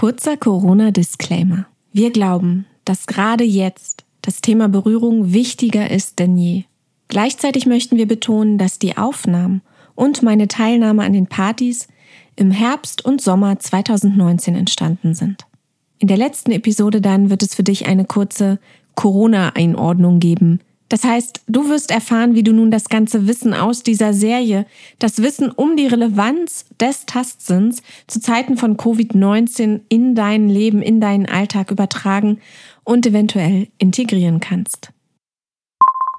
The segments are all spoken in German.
Kurzer Corona-Disclaimer. Wir glauben, dass gerade jetzt das Thema Berührung wichtiger ist denn je. Gleichzeitig möchten wir betonen, dass die Aufnahmen und meine Teilnahme an den Partys im Herbst und Sommer 2019 entstanden sind. In der letzten Episode dann wird es für dich eine kurze Corona-Einordnung geben. Das heißt, du wirst erfahren, wie du nun das ganze Wissen aus dieser Serie, das Wissen um die Relevanz des Tastsinns zu Zeiten von Covid-19 in dein Leben, in deinen Alltag übertragen und eventuell integrieren kannst.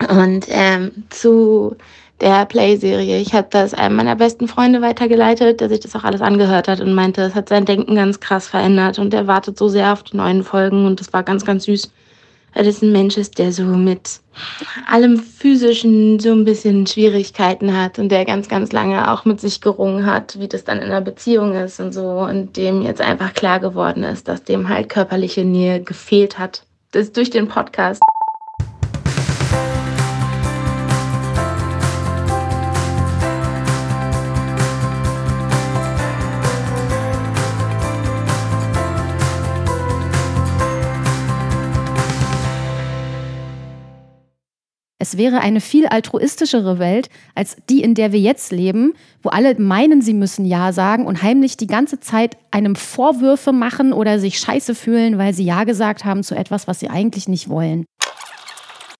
Und ähm, zu der Play-Serie. Ich habe das einem meiner besten Freunde weitergeleitet, der sich das auch alles angehört hat und meinte, es hat sein Denken ganz krass verändert und er wartet so sehr auf die neuen Folgen und das war ganz, ganz süß. Weil das ein Mensch ist, der so mit allem Physischen so ein bisschen Schwierigkeiten hat und der ganz, ganz lange auch mit sich gerungen hat, wie das dann in einer Beziehung ist und so und dem jetzt einfach klar geworden ist, dass dem halt körperliche Nähe gefehlt hat. Das durch den Podcast. Es wäre eine viel altruistischere Welt als die, in der wir jetzt leben, wo alle meinen, sie müssen Ja sagen und heimlich die ganze Zeit einem Vorwürfe machen oder sich scheiße fühlen, weil sie Ja gesagt haben zu etwas, was sie eigentlich nicht wollen.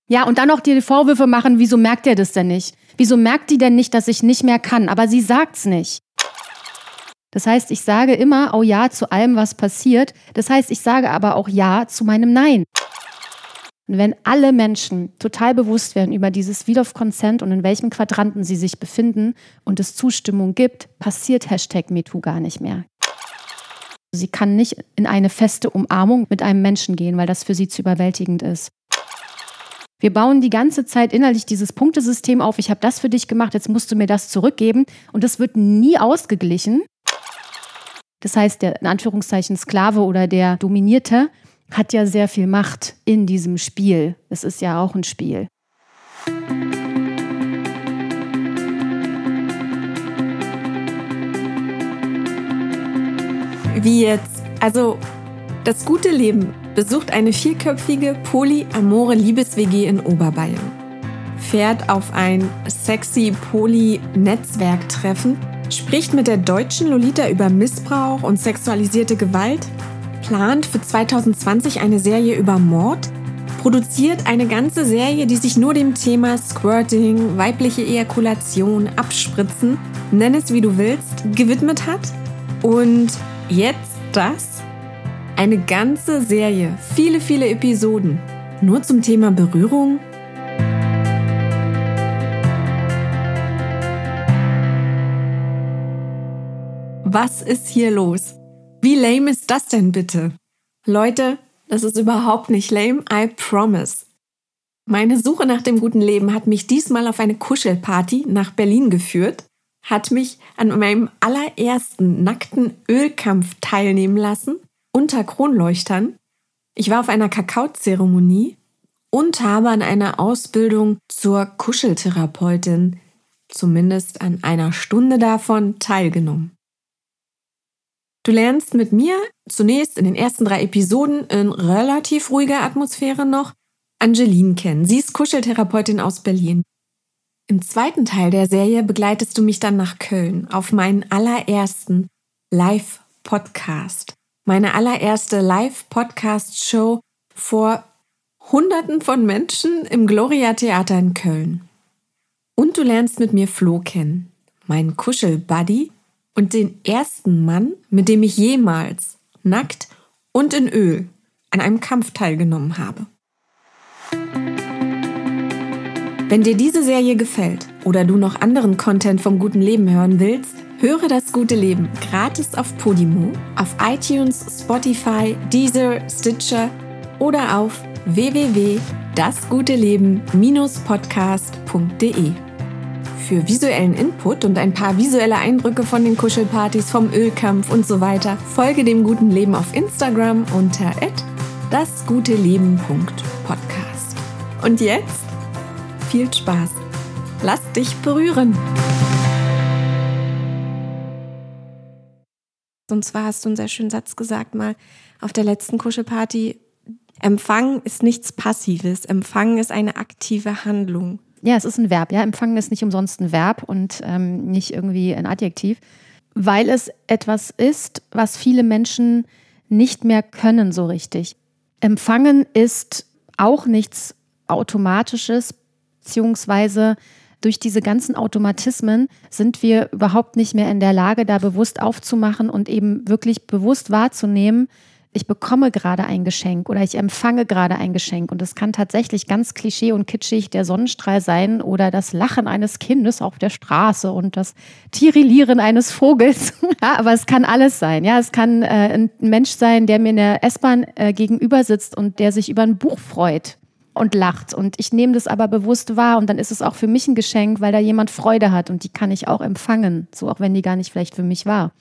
Ja, und dann noch die Vorwürfe machen, wieso merkt er das denn nicht? Wieso merkt die denn nicht, dass ich nicht mehr kann? Aber sie sagt's nicht. Das heißt, ich sage immer auch Ja zu allem, was passiert. Das heißt, ich sage aber auch Ja zu meinem Nein. Und wenn alle Menschen total bewusst werden über dieses Wheel of Consent und in welchem Quadranten sie sich befinden und es Zustimmung gibt, passiert Hashtag MeToo gar nicht mehr. Sie kann nicht in eine feste Umarmung mit einem Menschen gehen, weil das für sie zu überwältigend ist. Wir bauen die ganze Zeit innerlich dieses Punktesystem auf. Ich habe das für dich gemacht, jetzt musst du mir das zurückgeben. Und das wird nie ausgeglichen. Das heißt, der in Anführungszeichen Sklave oder der Dominierte hat ja sehr viel Macht in diesem Spiel. Es ist ja auch ein Spiel. Wie jetzt? Also, das gute Leben besucht eine vierköpfige polyamore Liebes-WG in Oberbayern. Fährt auf ein sexy Poly-Netzwerktreffen, spricht mit der deutschen Lolita über Missbrauch und sexualisierte Gewalt plant für 2020 eine Serie über Mord, produziert eine ganze Serie, die sich nur dem Thema Squirting, weibliche Ejakulation, Abspritzen, nenn es wie du willst, gewidmet hat. Und jetzt das? Eine ganze Serie, viele, viele Episoden, nur zum Thema Berührung? Was ist hier los? Wie lame ist das denn bitte? Leute, das ist überhaupt nicht lame, I promise. Meine Suche nach dem guten Leben hat mich diesmal auf eine Kuschelparty nach Berlin geführt, hat mich an meinem allerersten nackten Ölkampf teilnehmen lassen, unter Kronleuchtern. Ich war auf einer Kakaozeremonie und habe an einer Ausbildung zur Kuscheltherapeutin, zumindest an einer Stunde davon, teilgenommen. Du lernst mit mir zunächst in den ersten drei Episoden in relativ ruhiger Atmosphäre noch Angeline kennen. Sie ist Kuscheltherapeutin aus Berlin. Im zweiten Teil der Serie begleitest du mich dann nach Köln auf meinen allerersten Live-Podcast. Meine allererste Live-Podcast-Show vor Hunderten von Menschen im Gloria Theater in Köln. Und du lernst mit mir Flo kennen, meinen Kuschel-Buddy und den ersten Mann, mit dem ich jemals nackt und in Öl an einem Kampf teilgenommen habe. Wenn dir diese Serie gefällt oder du noch anderen Content vom guten Leben hören willst, höre das gute Leben gratis auf Podimo, auf iTunes, Spotify, Deezer, Stitcher oder auf www.dasguteleben-podcast.de für visuellen Input und ein paar visuelle Eindrücke von den Kuschelpartys, vom Ölkampf und so weiter, folge dem guten Leben auf Instagram unter dasguteleben.podcast. Und jetzt viel Spaß. Lass dich berühren. Und zwar hast du einen sehr schönen Satz gesagt mal auf der letzten Kuschelparty. Empfangen ist nichts Passives. Empfangen ist eine aktive Handlung. Ja, es ist ein Verb. Ja, empfangen ist nicht umsonst ein Verb und ähm, nicht irgendwie ein Adjektiv, weil es etwas ist, was viele Menschen nicht mehr können so richtig. Empfangen ist auch nichts Automatisches, beziehungsweise durch diese ganzen Automatismen sind wir überhaupt nicht mehr in der Lage, da bewusst aufzumachen und eben wirklich bewusst wahrzunehmen, ich bekomme gerade ein Geschenk oder ich empfange gerade ein Geschenk. Und es kann tatsächlich ganz klischee und kitschig der Sonnenstrahl sein oder das Lachen eines Kindes auf der Straße und das Tirillieren eines Vogels. ja, aber es kann alles sein. Ja, es kann äh, ein Mensch sein, der mir in der S-Bahn äh, gegenüber sitzt und der sich über ein Buch freut und lacht. Und ich nehme das aber bewusst wahr und dann ist es auch für mich ein Geschenk, weil da jemand Freude hat und die kann ich auch empfangen, so auch wenn die gar nicht vielleicht für mich war.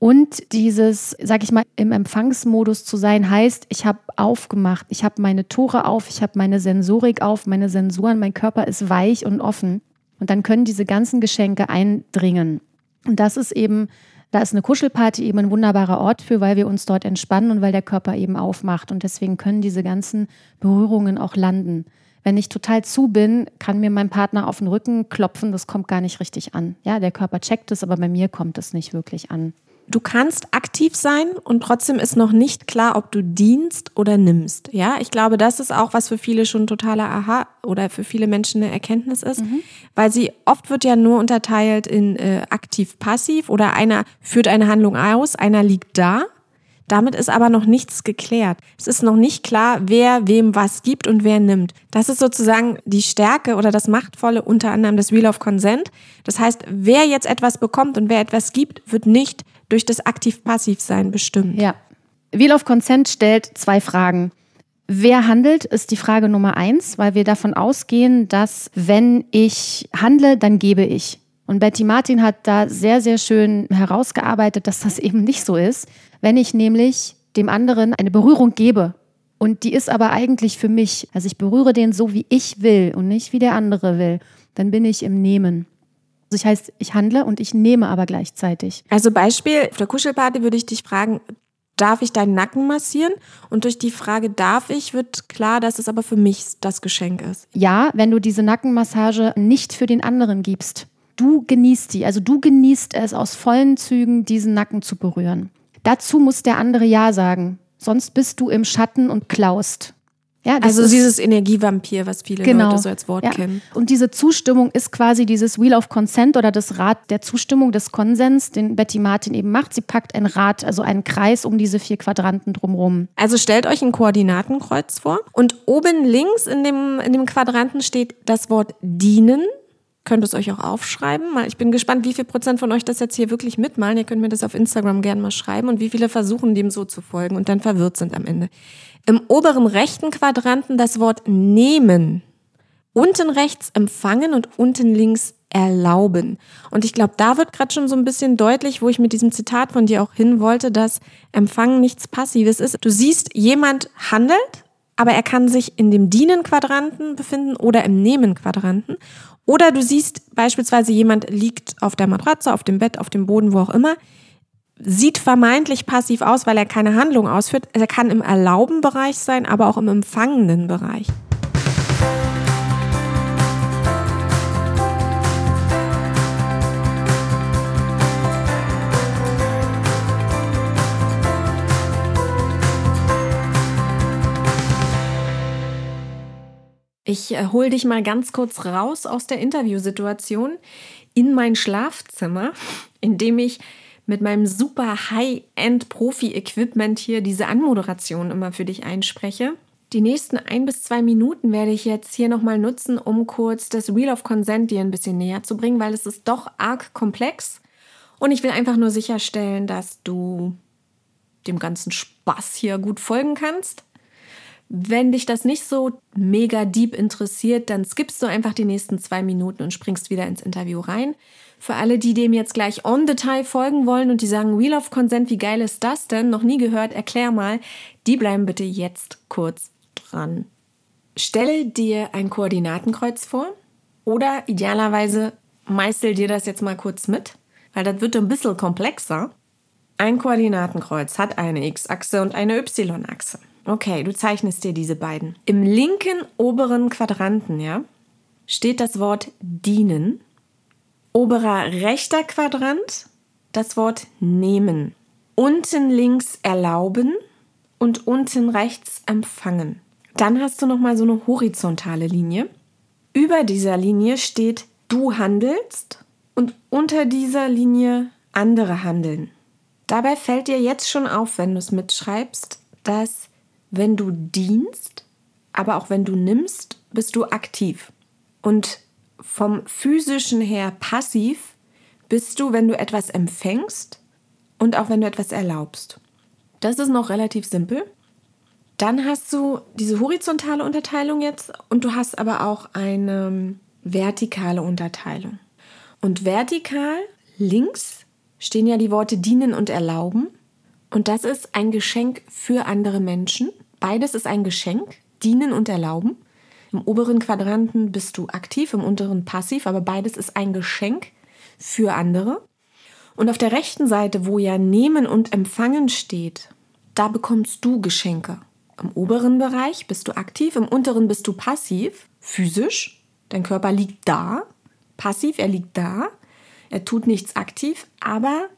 Und dieses, sag ich mal, im Empfangsmodus zu sein, heißt, ich habe aufgemacht, ich habe meine Tore auf, ich habe meine Sensorik auf, meine Sensoren, mein Körper ist weich und offen. Und dann können diese ganzen Geschenke eindringen. Und das ist eben, da ist eine Kuschelparty eben ein wunderbarer Ort für, weil wir uns dort entspannen und weil der Körper eben aufmacht. Und deswegen können diese ganzen Berührungen auch landen. Wenn ich total zu bin, kann mir mein Partner auf den Rücken klopfen, das kommt gar nicht richtig an. Ja, der Körper checkt es, aber bei mir kommt es nicht wirklich an du kannst aktiv sein und trotzdem ist noch nicht klar, ob du dienst oder nimmst. Ja, ich glaube, das ist auch was für viele schon totaler Aha oder für viele Menschen eine Erkenntnis ist, mhm. weil sie oft wird ja nur unterteilt in äh, aktiv-passiv oder einer führt eine Handlung aus, einer liegt da. Damit ist aber noch nichts geklärt. Es ist noch nicht klar, wer wem was gibt und wer nimmt. Das ist sozusagen die Stärke oder das Machtvolle unter anderem des Wheel of Consent. Das heißt, wer jetzt etwas bekommt und wer etwas gibt, wird nicht durch das Aktiv-Passiv-Sein bestimmt. Ja. Wheel of Consent stellt zwei Fragen. Wer handelt, ist die Frage Nummer eins, weil wir davon ausgehen, dass wenn ich handle, dann gebe ich. Und Betty Martin hat da sehr, sehr schön herausgearbeitet, dass das eben nicht so ist. Wenn ich nämlich dem anderen eine Berührung gebe und die ist aber eigentlich für mich, also ich berühre den so, wie ich will und nicht wie der andere will, dann bin ich im Nehmen. Also ich heißt, ich handle und ich nehme aber gleichzeitig. Also Beispiel, auf der Kuschelparty würde ich dich fragen, darf ich deinen Nacken massieren? Und durch die Frage darf ich wird klar, dass es aber für mich das Geschenk ist. Ja, wenn du diese Nackenmassage nicht für den anderen gibst. Du genießt die, also du genießt es aus vollen Zügen, diesen Nacken zu berühren. Dazu muss der andere Ja sagen, sonst bist du im Schatten und klaust. Ja, also dieses Energievampir, was viele genau, Leute so als Wort ja. kennen. Und diese Zustimmung ist quasi dieses Wheel of Consent oder das Rad der Zustimmung, des Konsens, den Betty Martin eben macht. Sie packt ein Rad, also einen Kreis um diese vier Quadranten drumherum. Also stellt euch ein Koordinatenkreuz vor und oben links in dem, in dem Quadranten steht das Wort dienen könnt es euch auch aufschreiben. Ich bin gespannt, wie viel Prozent von euch das jetzt hier wirklich mitmalen. Ihr könnt mir das auf Instagram gerne mal schreiben und wie viele versuchen, dem so zu folgen und dann verwirrt sind am Ende. Im oberen rechten Quadranten das Wort nehmen. Unten rechts empfangen und unten links erlauben. Und ich glaube, da wird gerade schon so ein bisschen deutlich, wo ich mit diesem Zitat von dir auch hin wollte, dass Empfangen nichts Passives ist. Du siehst, jemand handelt, aber er kann sich in dem Dienen-Quadranten befinden oder im Nehmen-Quadranten. Oder du siehst beispielsweise, jemand liegt auf der Matratze, auf dem Bett, auf dem Boden, wo auch immer, sieht vermeintlich passiv aus, weil er keine Handlung ausführt. Er kann im erlauben Bereich sein, aber auch im empfangenen Bereich. Ich äh, hole dich mal ganz kurz raus aus der Interviewsituation in mein Schlafzimmer, in dem ich mit meinem super High-End-Profi-Equipment hier diese Anmoderation immer für dich einspreche. Die nächsten ein bis zwei Minuten werde ich jetzt hier nochmal nutzen, um kurz das Wheel of Consent dir ein bisschen näher zu bringen, weil es ist doch arg komplex. Und ich will einfach nur sicherstellen, dass du dem ganzen Spaß hier gut folgen kannst. Wenn dich das nicht so mega deep interessiert, dann skippst du einfach die nächsten zwei Minuten und springst wieder ins Interview rein. Für alle, die dem jetzt gleich on Detail folgen wollen und die sagen, Wheel of Consent, wie geil ist das denn? Noch nie gehört, erklär mal. Die bleiben bitte jetzt kurz dran. Stelle dir ein Koordinatenkreuz vor oder idealerweise meißel dir das jetzt mal kurz mit, weil das wird ein bisschen komplexer. Ein Koordinatenkreuz hat eine X-Achse und eine Y-Achse. Okay, du zeichnest dir diese beiden. Im linken oberen Quadranten, ja, steht das Wort dienen. Oberer rechter Quadrant das Wort nehmen. Unten links erlauben und unten rechts empfangen. Dann hast du noch mal so eine horizontale Linie. Über dieser Linie steht du handelst und unter dieser Linie andere handeln. Dabei fällt dir jetzt schon auf, wenn du es mitschreibst, dass wenn du dienst, aber auch wenn du nimmst, bist du aktiv. Und vom physischen her passiv bist du, wenn du etwas empfängst und auch wenn du etwas erlaubst. Das ist noch relativ simpel. Dann hast du diese horizontale Unterteilung jetzt und du hast aber auch eine vertikale Unterteilung. Und vertikal links stehen ja die Worte dienen und erlauben. Und das ist ein Geschenk für andere Menschen. Beides ist ein Geschenk, dienen und erlauben. Im oberen Quadranten bist du aktiv, im unteren passiv, aber beides ist ein Geschenk für andere. Und auf der rechten Seite, wo ja nehmen und empfangen steht, da bekommst du Geschenke. Im oberen Bereich bist du aktiv, im unteren bist du passiv, physisch. Dein Körper liegt da, passiv, er liegt da. Er tut nichts aktiv, aber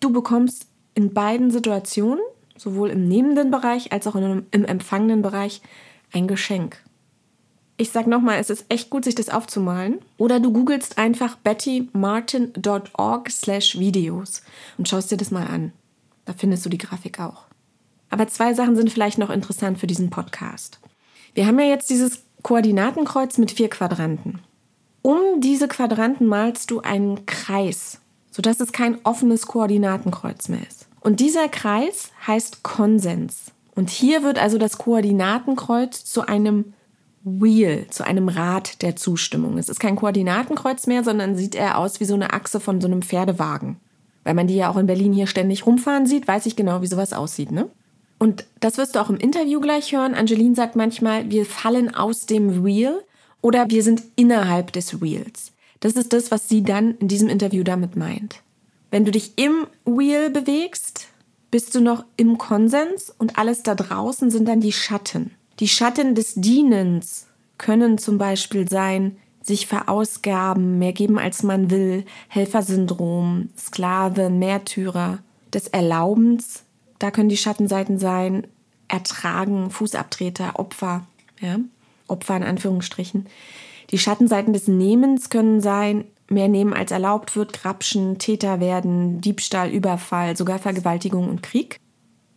du bekommst in beiden Situationen, sowohl im nehmenden Bereich als auch im empfangenen Bereich, ein Geschenk. Ich sag nochmal, es ist echt gut, sich das aufzumalen. Oder du googelst einfach bettymartin.org slash Videos und schaust dir das mal an. Da findest du die Grafik auch. Aber zwei Sachen sind vielleicht noch interessant für diesen Podcast. Wir haben ja jetzt dieses Koordinatenkreuz mit vier Quadranten. Um diese Quadranten malst du einen Kreis, sodass es kein offenes Koordinatenkreuz mehr ist. Und dieser Kreis heißt Konsens. Und hier wird also das Koordinatenkreuz zu einem Wheel, zu einem Rad der Zustimmung. Es ist kein Koordinatenkreuz mehr, sondern sieht eher aus wie so eine Achse von so einem Pferdewagen. Weil man die ja auch in Berlin hier ständig rumfahren sieht, weiß ich genau, wie sowas aussieht, ne? Und das wirst du auch im Interview gleich hören. Angeline sagt manchmal, wir fallen aus dem Wheel oder wir sind innerhalb des Wheels. Das ist das, was sie dann in diesem Interview damit meint. Wenn du dich im Wheel bewegst, bist du noch im Konsens und alles da draußen sind dann die Schatten. Die Schatten des Dienens können zum Beispiel sein, sich verausgaben, mehr geben als man will, Helfersyndrom, Sklave, Märtyrer, des Erlaubens, da können die Schattenseiten sein, Ertragen, Fußabtreter, Opfer, ja, Opfer in Anführungsstrichen. Die Schattenseiten des Nehmens können sein, mehr nehmen als erlaubt wird, Grapschen, Täter werden, Diebstahl, Überfall, sogar Vergewaltigung und Krieg.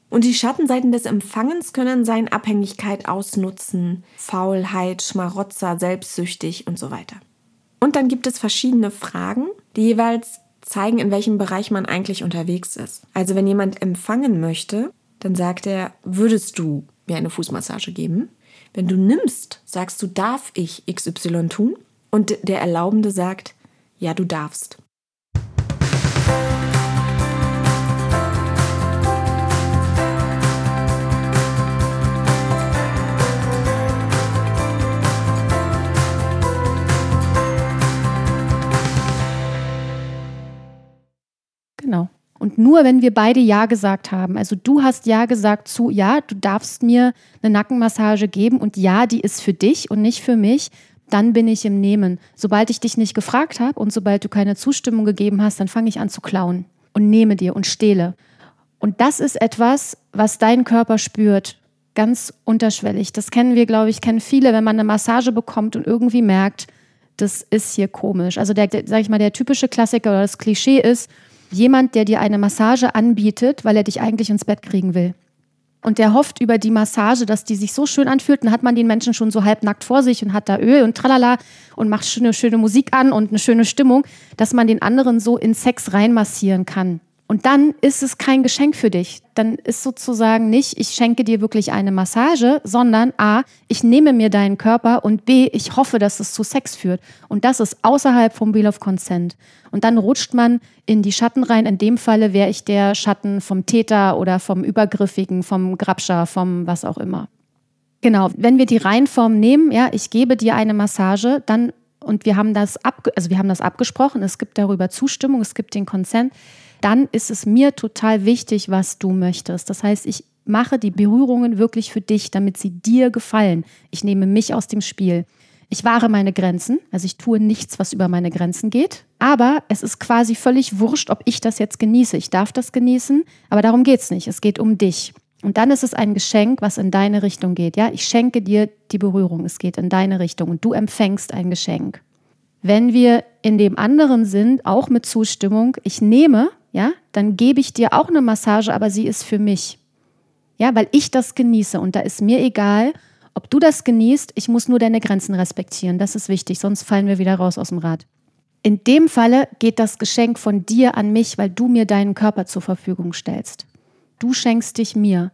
Und die Schattenseiten des Empfangens können sein Abhängigkeit ausnutzen, Faulheit, Schmarotzer, selbstsüchtig und so weiter. Und dann gibt es verschiedene Fragen, die jeweils zeigen, in welchem Bereich man eigentlich unterwegs ist. Also wenn jemand empfangen möchte, dann sagt er, würdest du mir eine Fußmassage geben? Wenn du nimmst, sagst du, darf ich XY tun? Und der Erlaubende sagt, ja, du darfst. Und nur wenn wir beide Ja gesagt haben, also du hast Ja gesagt zu, ja, du darfst mir eine Nackenmassage geben und ja, die ist für dich und nicht für mich, dann bin ich im Nehmen. Sobald ich dich nicht gefragt habe und sobald du keine Zustimmung gegeben hast, dann fange ich an zu klauen und nehme dir und stehle. Und das ist etwas, was dein Körper spürt, ganz unterschwellig. Das kennen wir, glaube ich, kennen viele, wenn man eine Massage bekommt und irgendwie merkt, das ist hier komisch. Also der, der sag ich mal, der typische Klassiker oder das Klischee ist, jemand, der dir eine Massage anbietet, weil er dich eigentlich ins Bett kriegen will. Und der hofft über die Massage, dass die sich so schön anfühlt. Dann hat man den Menschen schon so halbnackt vor sich und hat da Öl und tralala und macht schöne, schöne Musik an und eine schöne Stimmung, dass man den anderen so in Sex reinmassieren kann. Und dann ist es kein Geschenk für dich. Dann ist sozusagen nicht, ich schenke dir wirklich eine Massage, sondern A, ich nehme mir deinen Körper und B, ich hoffe, dass es zu Sex führt. Und das ist außerhalb vom Wheel of Consent. Und dann rutscht man in die Schatten rein. In dem Falle wäre ich der Schatten vom Täter oder vom Übergriffigen, vom Grabscher, vom was auch immer. Genau, wenn wir die Reihenform nehmen, ja, ich gebe dir eine Massage, dann und wir haben das ab, also wir haben das abgesprochen, es gibt darüber Zustimmung, es gibt den Consent dann ist es mir total wichtig, was du möchtest. Das heißt, ich mache die Berührungen wirklich für dich, damit sie dir gefallen. Ich nehme mich aus dem Spiel. Ich wahre meine Grenzen, also ich tue nichts, was über meine Grenzen geht. Aber es ist quasi völlig wurscht, ob ich das jetzt genieße. Ich darf das genießen, aber darum geht es nicht. Es geht um dich. Und dann ist es ein Geschenk, was in deine Richtung geht. Ja, ich schenke dir die Berührung. Es geht in deine Richtung und du empfängst ein Geschenk. Wenn wir in dem anderen sind, auch mit Zustimmung, ich nehme, ja, dann gebe ich dir auch eine Massage, aber sie ist für mich. Ja, weil ich das genieße und da ist mir egal, ob du das genießt, ich muss nur deine Grenzen respektieren. Das ist wichtig, sonst fallen wir wieder raus aus dem Rad. In dem Falle geht das Geschenk von dir an mich, weil du mir deinen Körper zur Verfügung stellst. Du schenkst dich mir,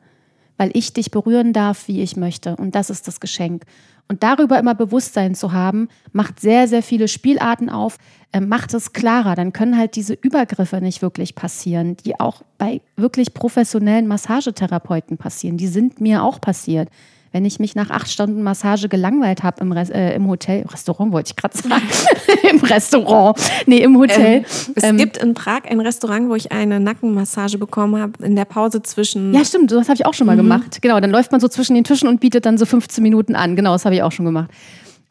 weil ich dich berühren darf, wie ich möchte. Und das ist das Geschenk. Und darüber immer Bewusstsein zu haben, macht sehr, sehr viele Spielarten auf, äh, macht es klarer. Dann können halt diese Übergriffe nicht wirklich passieren, die auch bei wirklich professionellen Massagetherapeuten passieren. Die sind mir auch passiert wenn ich mich nach acht Stunden Massage gelangweilt habe im, äh, im Hotel, Restaurant wollte ich gerade sagen, im Restaurant, nee, im Hotel. Ähm, es ähm, gibt in Prag ein Restaurant, wo ich eine Nackenmassage bekommen habe, in der Pause zwischen... Ja, stimmt, das habe ich auch schon mal mhm. gemacht. Genau, dann läuft man so zwischen den Tischen und bietet dann so 15 Minuten an. Genau, das habe ich auch schon gemacht.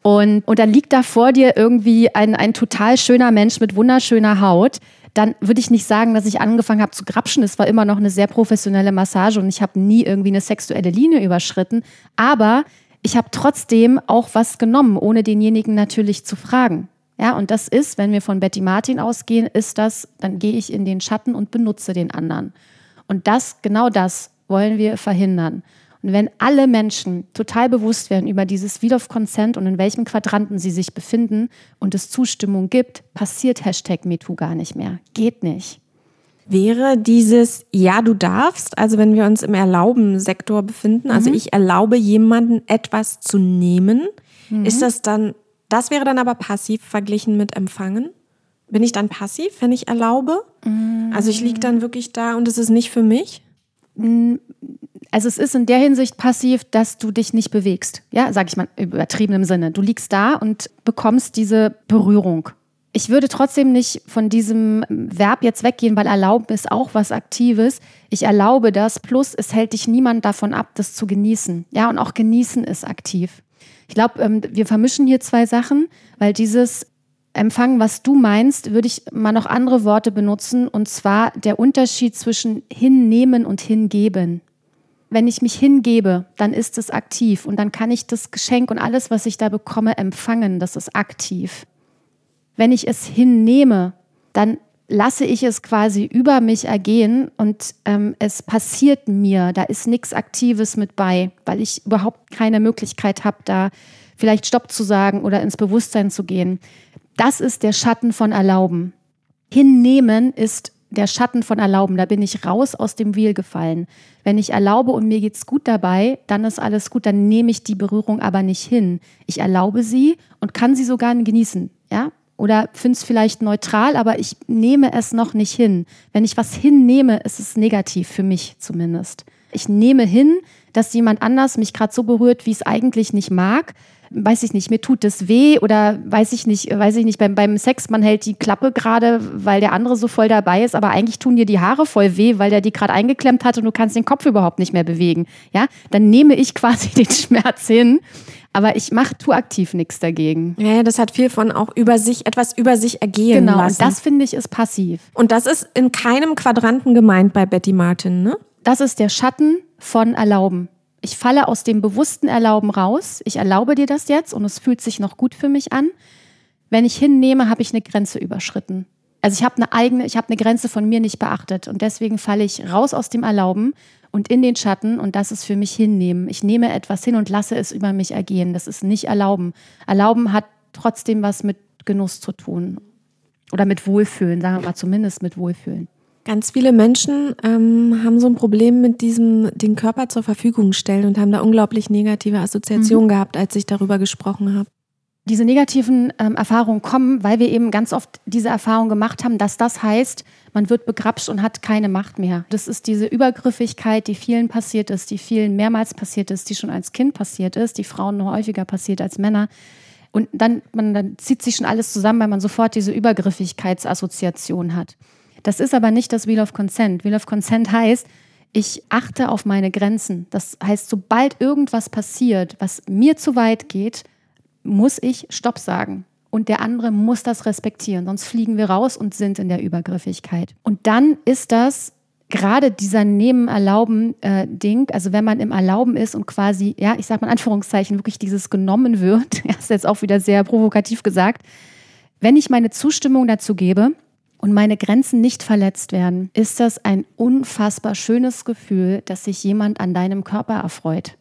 Und, und dann liegt da vor dir irgendwie ein, ein total schöner Mensch mit wunderschöner Haut dann würde ich nicht sagen, dass ich angefangen habe zu grapschen. Es war immer noch eine sehr professionelle Massage und ich habe nie irgendwie eine sexuelle Linie überschritten. Aber ich habe trotzdem auch was genommen, ohne denjenigen natürlich zu fragen. Ja, und das ist, wenn wir von Betty Martin ausgehen, ist das, dann gehe ich in den Schatten und benutze den anderen. Und das, genau das wollen wir verhindern. Und wenn alle Menschen total bewusst werden über dieses Speed of Consent und in welchem Quadranten sie sich befinden und es Zustimmung gibt, passiert Hashtag MeToo gar nicht mehr. Geht nicht. Wäre dieses Ja, du darfst, also wenn wir uns im Erlauben-Sektor befinden, also mhm. ich erlaube jemanden etwas zu nehmen, mhm. ist das dann, das wäre dann aber passiv verglichen mit empfangen? Bin ich dann passiv, wenn ich erlaube? Mhm. Also ich liege dann wirklich da und es ist nicht für mich? Also es ist in der Hinsicht passiv, dass du dich nicht bewegst. Ja, sag ich mal im übertriebenen Sinne. Du liegst da und bekommst diese Berührung. Ich würde trotzdem nicht von diesem Verb jetzt weggehen, weil erlauben ist auch was Aktives. Ich erlaube das, plus es hält dich niemand davon ab, das zu genießen. Ja, und auch genießen ist aktiv. Ich glaube, ähm, wir vermischen hier zwei Sachen, weil dieses Empfangen, was du meinst, würde ich mal noch andere Worte benutzen, und zwar der Unterschied zwischen hinnehmen und hingeben wenn ich mich hingebe, dann ist es aktiv und dann kann ich das Geschenk und alles, was ich da bekomme, empfangen. Das ist aktiv. Wenn ich es hinnehme, dann lasse ich es quasi über mich ergehen und ähm, es passiert mir. Da ist nichts Aktives mit bei, weil ich überhaupt keine Möglichkeit habe, da vielleicht Stopp zu sagen oder ins Bewusstsein zu gehen. Das ist der Schatten von Erlauben. Hinnehmen ist der Schatten von Erlauben, da bin ich raus aus dem Wheel gefallen. Wenn ich erlaube und mir geht's gut dabei, dann ist alles gut, dann nehme ich die Berührung aber nicht hin. Ich erlaube sie und kann sie sogar genießen, ja? Oder finde es vielleicht neutral, aber ich nehme es noch nicht hin. Wenn ich was hinnehme, ist es negativ für mich zumindest. Ich nehme hin, dass jemand anders mich gerade so berührt, wie es eigentlich nicht mag weiß ich nicht, mir tut es weh oder weiß ich nicht, weiß ich nicht, beim, beim Sex, man hält die Klappe gerade, weil der andere so voll dabei ist, aber eigentlich tun dir die Haare voll weh, weil der die gerade eingeklemmt hat und du kannst den Kopf überhaupt nicht mehr bewegen. Ja, dann nehme ich quasi den Schmerz hin. Aber ich mache tu aktiv nichts dagegen. Ja, das hat viel von auch über sich, etwas über sich ergehen genau, lassen. Genau, und das finde ich ist passiv. Und das ist in keinem Quadranten gemeint bei Betty Martin, ne? Das ist der Schatten von Erlauben ich falle aus dem bewussten Erlauben raus. Ich erlaube dir das jetzt und es fühlt sich noch gut für mich an. Wenn ich hinnehme, habe ich eine Grenze überschritten. Also ich habe eine eigene, ich habe eine Grenze von mir nicht beachtet und deswegen falle ich raus aus dem Erlauben und in den Schatten und das ist für mich hinnehmen. Ich nehme etwas hin und lasse es über mich ergehen. Das ist nicht erlauben. Erlauben hat trotzdem was mit Genuss zu tun oder mit Wohlfühlen, sagen wir mal zumindest mit Wohlfühlen. Ganz viele Menschen ähm, haben so ein Problem mit diesem, den Körper zur Verfügung stellen und haben da unglaublich negative Assoziationen mhm. gehabt, als ich darüber gesprochen habe. Diese negativen ähm, Erfahrungen kommen, weil wir eben ganz oft diese Erfahrung gemacht haben, dass das heißt, man wird begrapscht und hat keine Macht mehr. Das ist diese Übergriffigkeit, die vielen passiert ist, die vielen mehrmals passiert ist, die schon als Kind passiert ist, die Frauen noch häufiger passiert als Männer. Und dann, man, dann zieht sich schon alles zusammen, weil man sofort diese Übergriffigkeitsassoziation hat. Das ist aber nicht das Wheel of Consent. Wheel of Consent heißt, ich achte auf meine Grenzen. Das heißt, sobald irgendwas passiert, was mir zu weit geht, muss ich Stopp sagen. Und der andere muss das respektieren, sonst fliegen wir raus und sind in der Übergriffigkeit. Und dann ist das gerade dieser Nebenerlauben-Ding, äh, also wenn man im Erlauben ist und quasi, ja, ich sag mal in Anführungszeichen, wirklich dieses genommen wird, das ist jetzt auch wieder sehr provokativ gesagt, wenn ich meine Zustimmung dazu gebe und meine Grenzen nicht verletzt werden, ist das ein unfassbar schönes Gefühl, dass sich jemand an deinem Körper erfreut.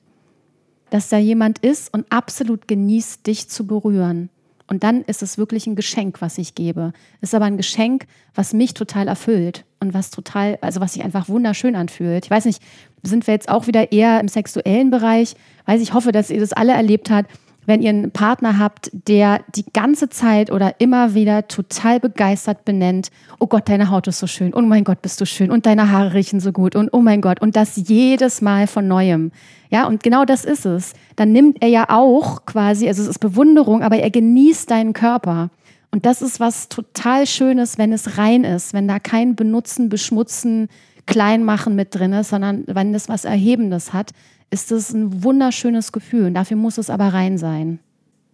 Dass da jemand ist und absolut genießt, dich zu berühren. Und dann ist es wirklich ein Geschenk, was ich gebe. Ist aber ein Geschenk, was mich total erfüllt und was total, also was sich einfach wunderschön anfühlt. Ich weiß nicht, sind wir jetzt auch wieder eher im sexuellen Bereich? Weiß ich hoffe, dass ihr das alle erlebt habt wenn ihr einen Partner habt, der die ganze Zeit oder immer wieder total begeistert benennt, oh Gott, deine Haut ist so schön, oh mein Gott, bist du schön und deine Haare riechen so gut und oh mein Gott und das jedes Mal von neuem. Ja, und genau das ist es. Dann nimmt er ja auch quasi, also es ist Bewunderung, aber er genießt deinen Körper. Und das ist was total Schönes, wenn es rein ist, wenn da kein Benutzen, Beschmutzen, Kleinmachen mit drin ist, sondern wenn es was Erhebendes hat ist es ein wunderschönes Gefühl. Und dafür muss es aber rein sein.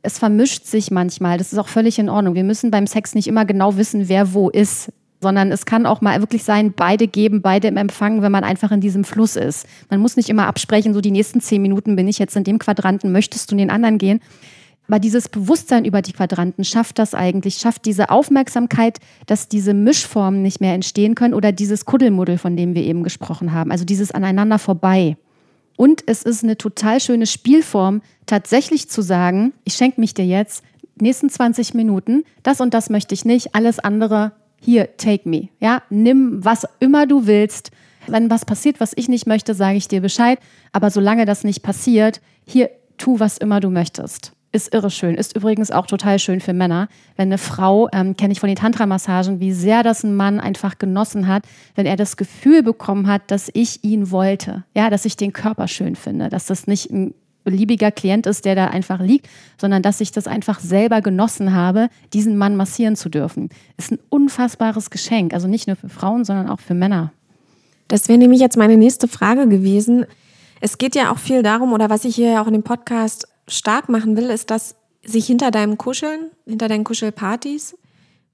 Es vermischt sich manchmal. Das ist auch völlig in Ordnung. Wir müssen beim Sex nicht immer genau wissen, wer wo ist sondern es kann auch mal wirklich sein, beide geben, beide im Empfang, wenn man einfach in diesem Fluss ist. Man muss nicht immer absprechen, so die nächsten zehn Minuten bin ich jetzt in dem Quadranten, möchtest du in den anderen gehen? Aber dieses Bewusstsein über die Quadranten schafft das eigentlich, schafft diese Aufmerksamkeit, dass diese Mischformen nicht mehr entstehen können oder dieses Kuddelmuddel, von dem wir eben gesprochen haben, also dieses aneinander vorbei. Und es ist eine total schöne Spielform, tatsächlich zu sagen, ich schenke mich dir jetzt nächsten 20 Minuten, das und das möchte ich nicht, alles andere hier, take me. Ja, nimm was immer du willst. Wenn was passiert, was ich nicht möchte, sage ich dir Bescheid. Aber solange das nicht passiert, hier, tu was immer du möchtest. Ist irre schön. Ist übrigens auch total schön für Männer. Wenn eine Frau, ähm, kenne ich von den Tantra-Massagen, wie sehr das ein Mann einfach genossen hat, wenn er das Gefühl bekommen hat, dass ich ihn wollte. Ja, dass ich den Körper schön finde. Dass das nicht ein beliebiger Klient ist, der da einfach liegt, sondern dass ich das einfach selber genossen habe, diesen Mann massieren zu dürfen. Ist ein unfassbares Geschenk. Also nicht nur für Frauen, sondern auch für Männer. Das wäre nämlich jetzt meine nächste Frage gewesen. Es geht ja auch viel darum, oder was ich hier auch in dem Podcast stark machen will, ist, dass sich hinter deinem Kuscheln, hinter deinen Kuschelpartys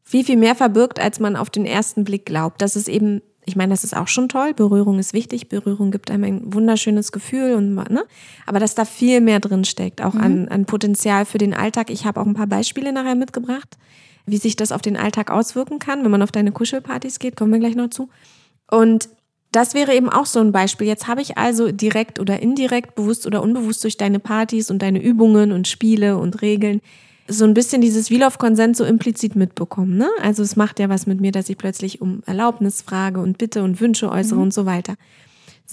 viel, viel mehr verbirgt, als man auf den ersten Blick glaubt. Das ist eben, ich meine, das ist auch schon toll. Berührung ist wichtig. Berührung gibt einem ein wunderschönes Gefühl und, ne? Aber dass da viel mehr drin steckt, auch mhm. an, an Potenzial für den Alltag. Ich habe auch ein paar Beispiele nachher mitgebracht, wie sich das auf den Alltag auswirken kann, wenn man auf deine Kuschelpartys geht. Kommen wir gleich noch zu. Und das wäre eben auch so ein Beispiel. Jetzt habe ich also direkt oder indirekt, bewusst oder unbewusst durch deine Partys und deine Übungen und Spiele und Regeln so ein bisschen dieses Wheel of Consent so implizit mitbekommen. Ne? Also es macht ja was mit mir, dass ich plötzlich um Erlaubnis frage und bitte und Wünsche äußere mhm. und so weiter.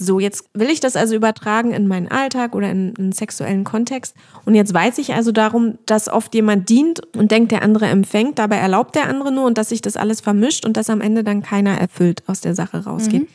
So, jetzt will ich das also übertragen in meinen Alltag oder in einen sexuellen Kontext. Und jetzt weiß ich also darum, dass oft jemand dient und denkt, der andere empfängt. Dabei erlaubt der andere nur und dass sich das alles vermischt und dass am Ende dann keiner erfüllt aus der Sache rausgeht. Mhm.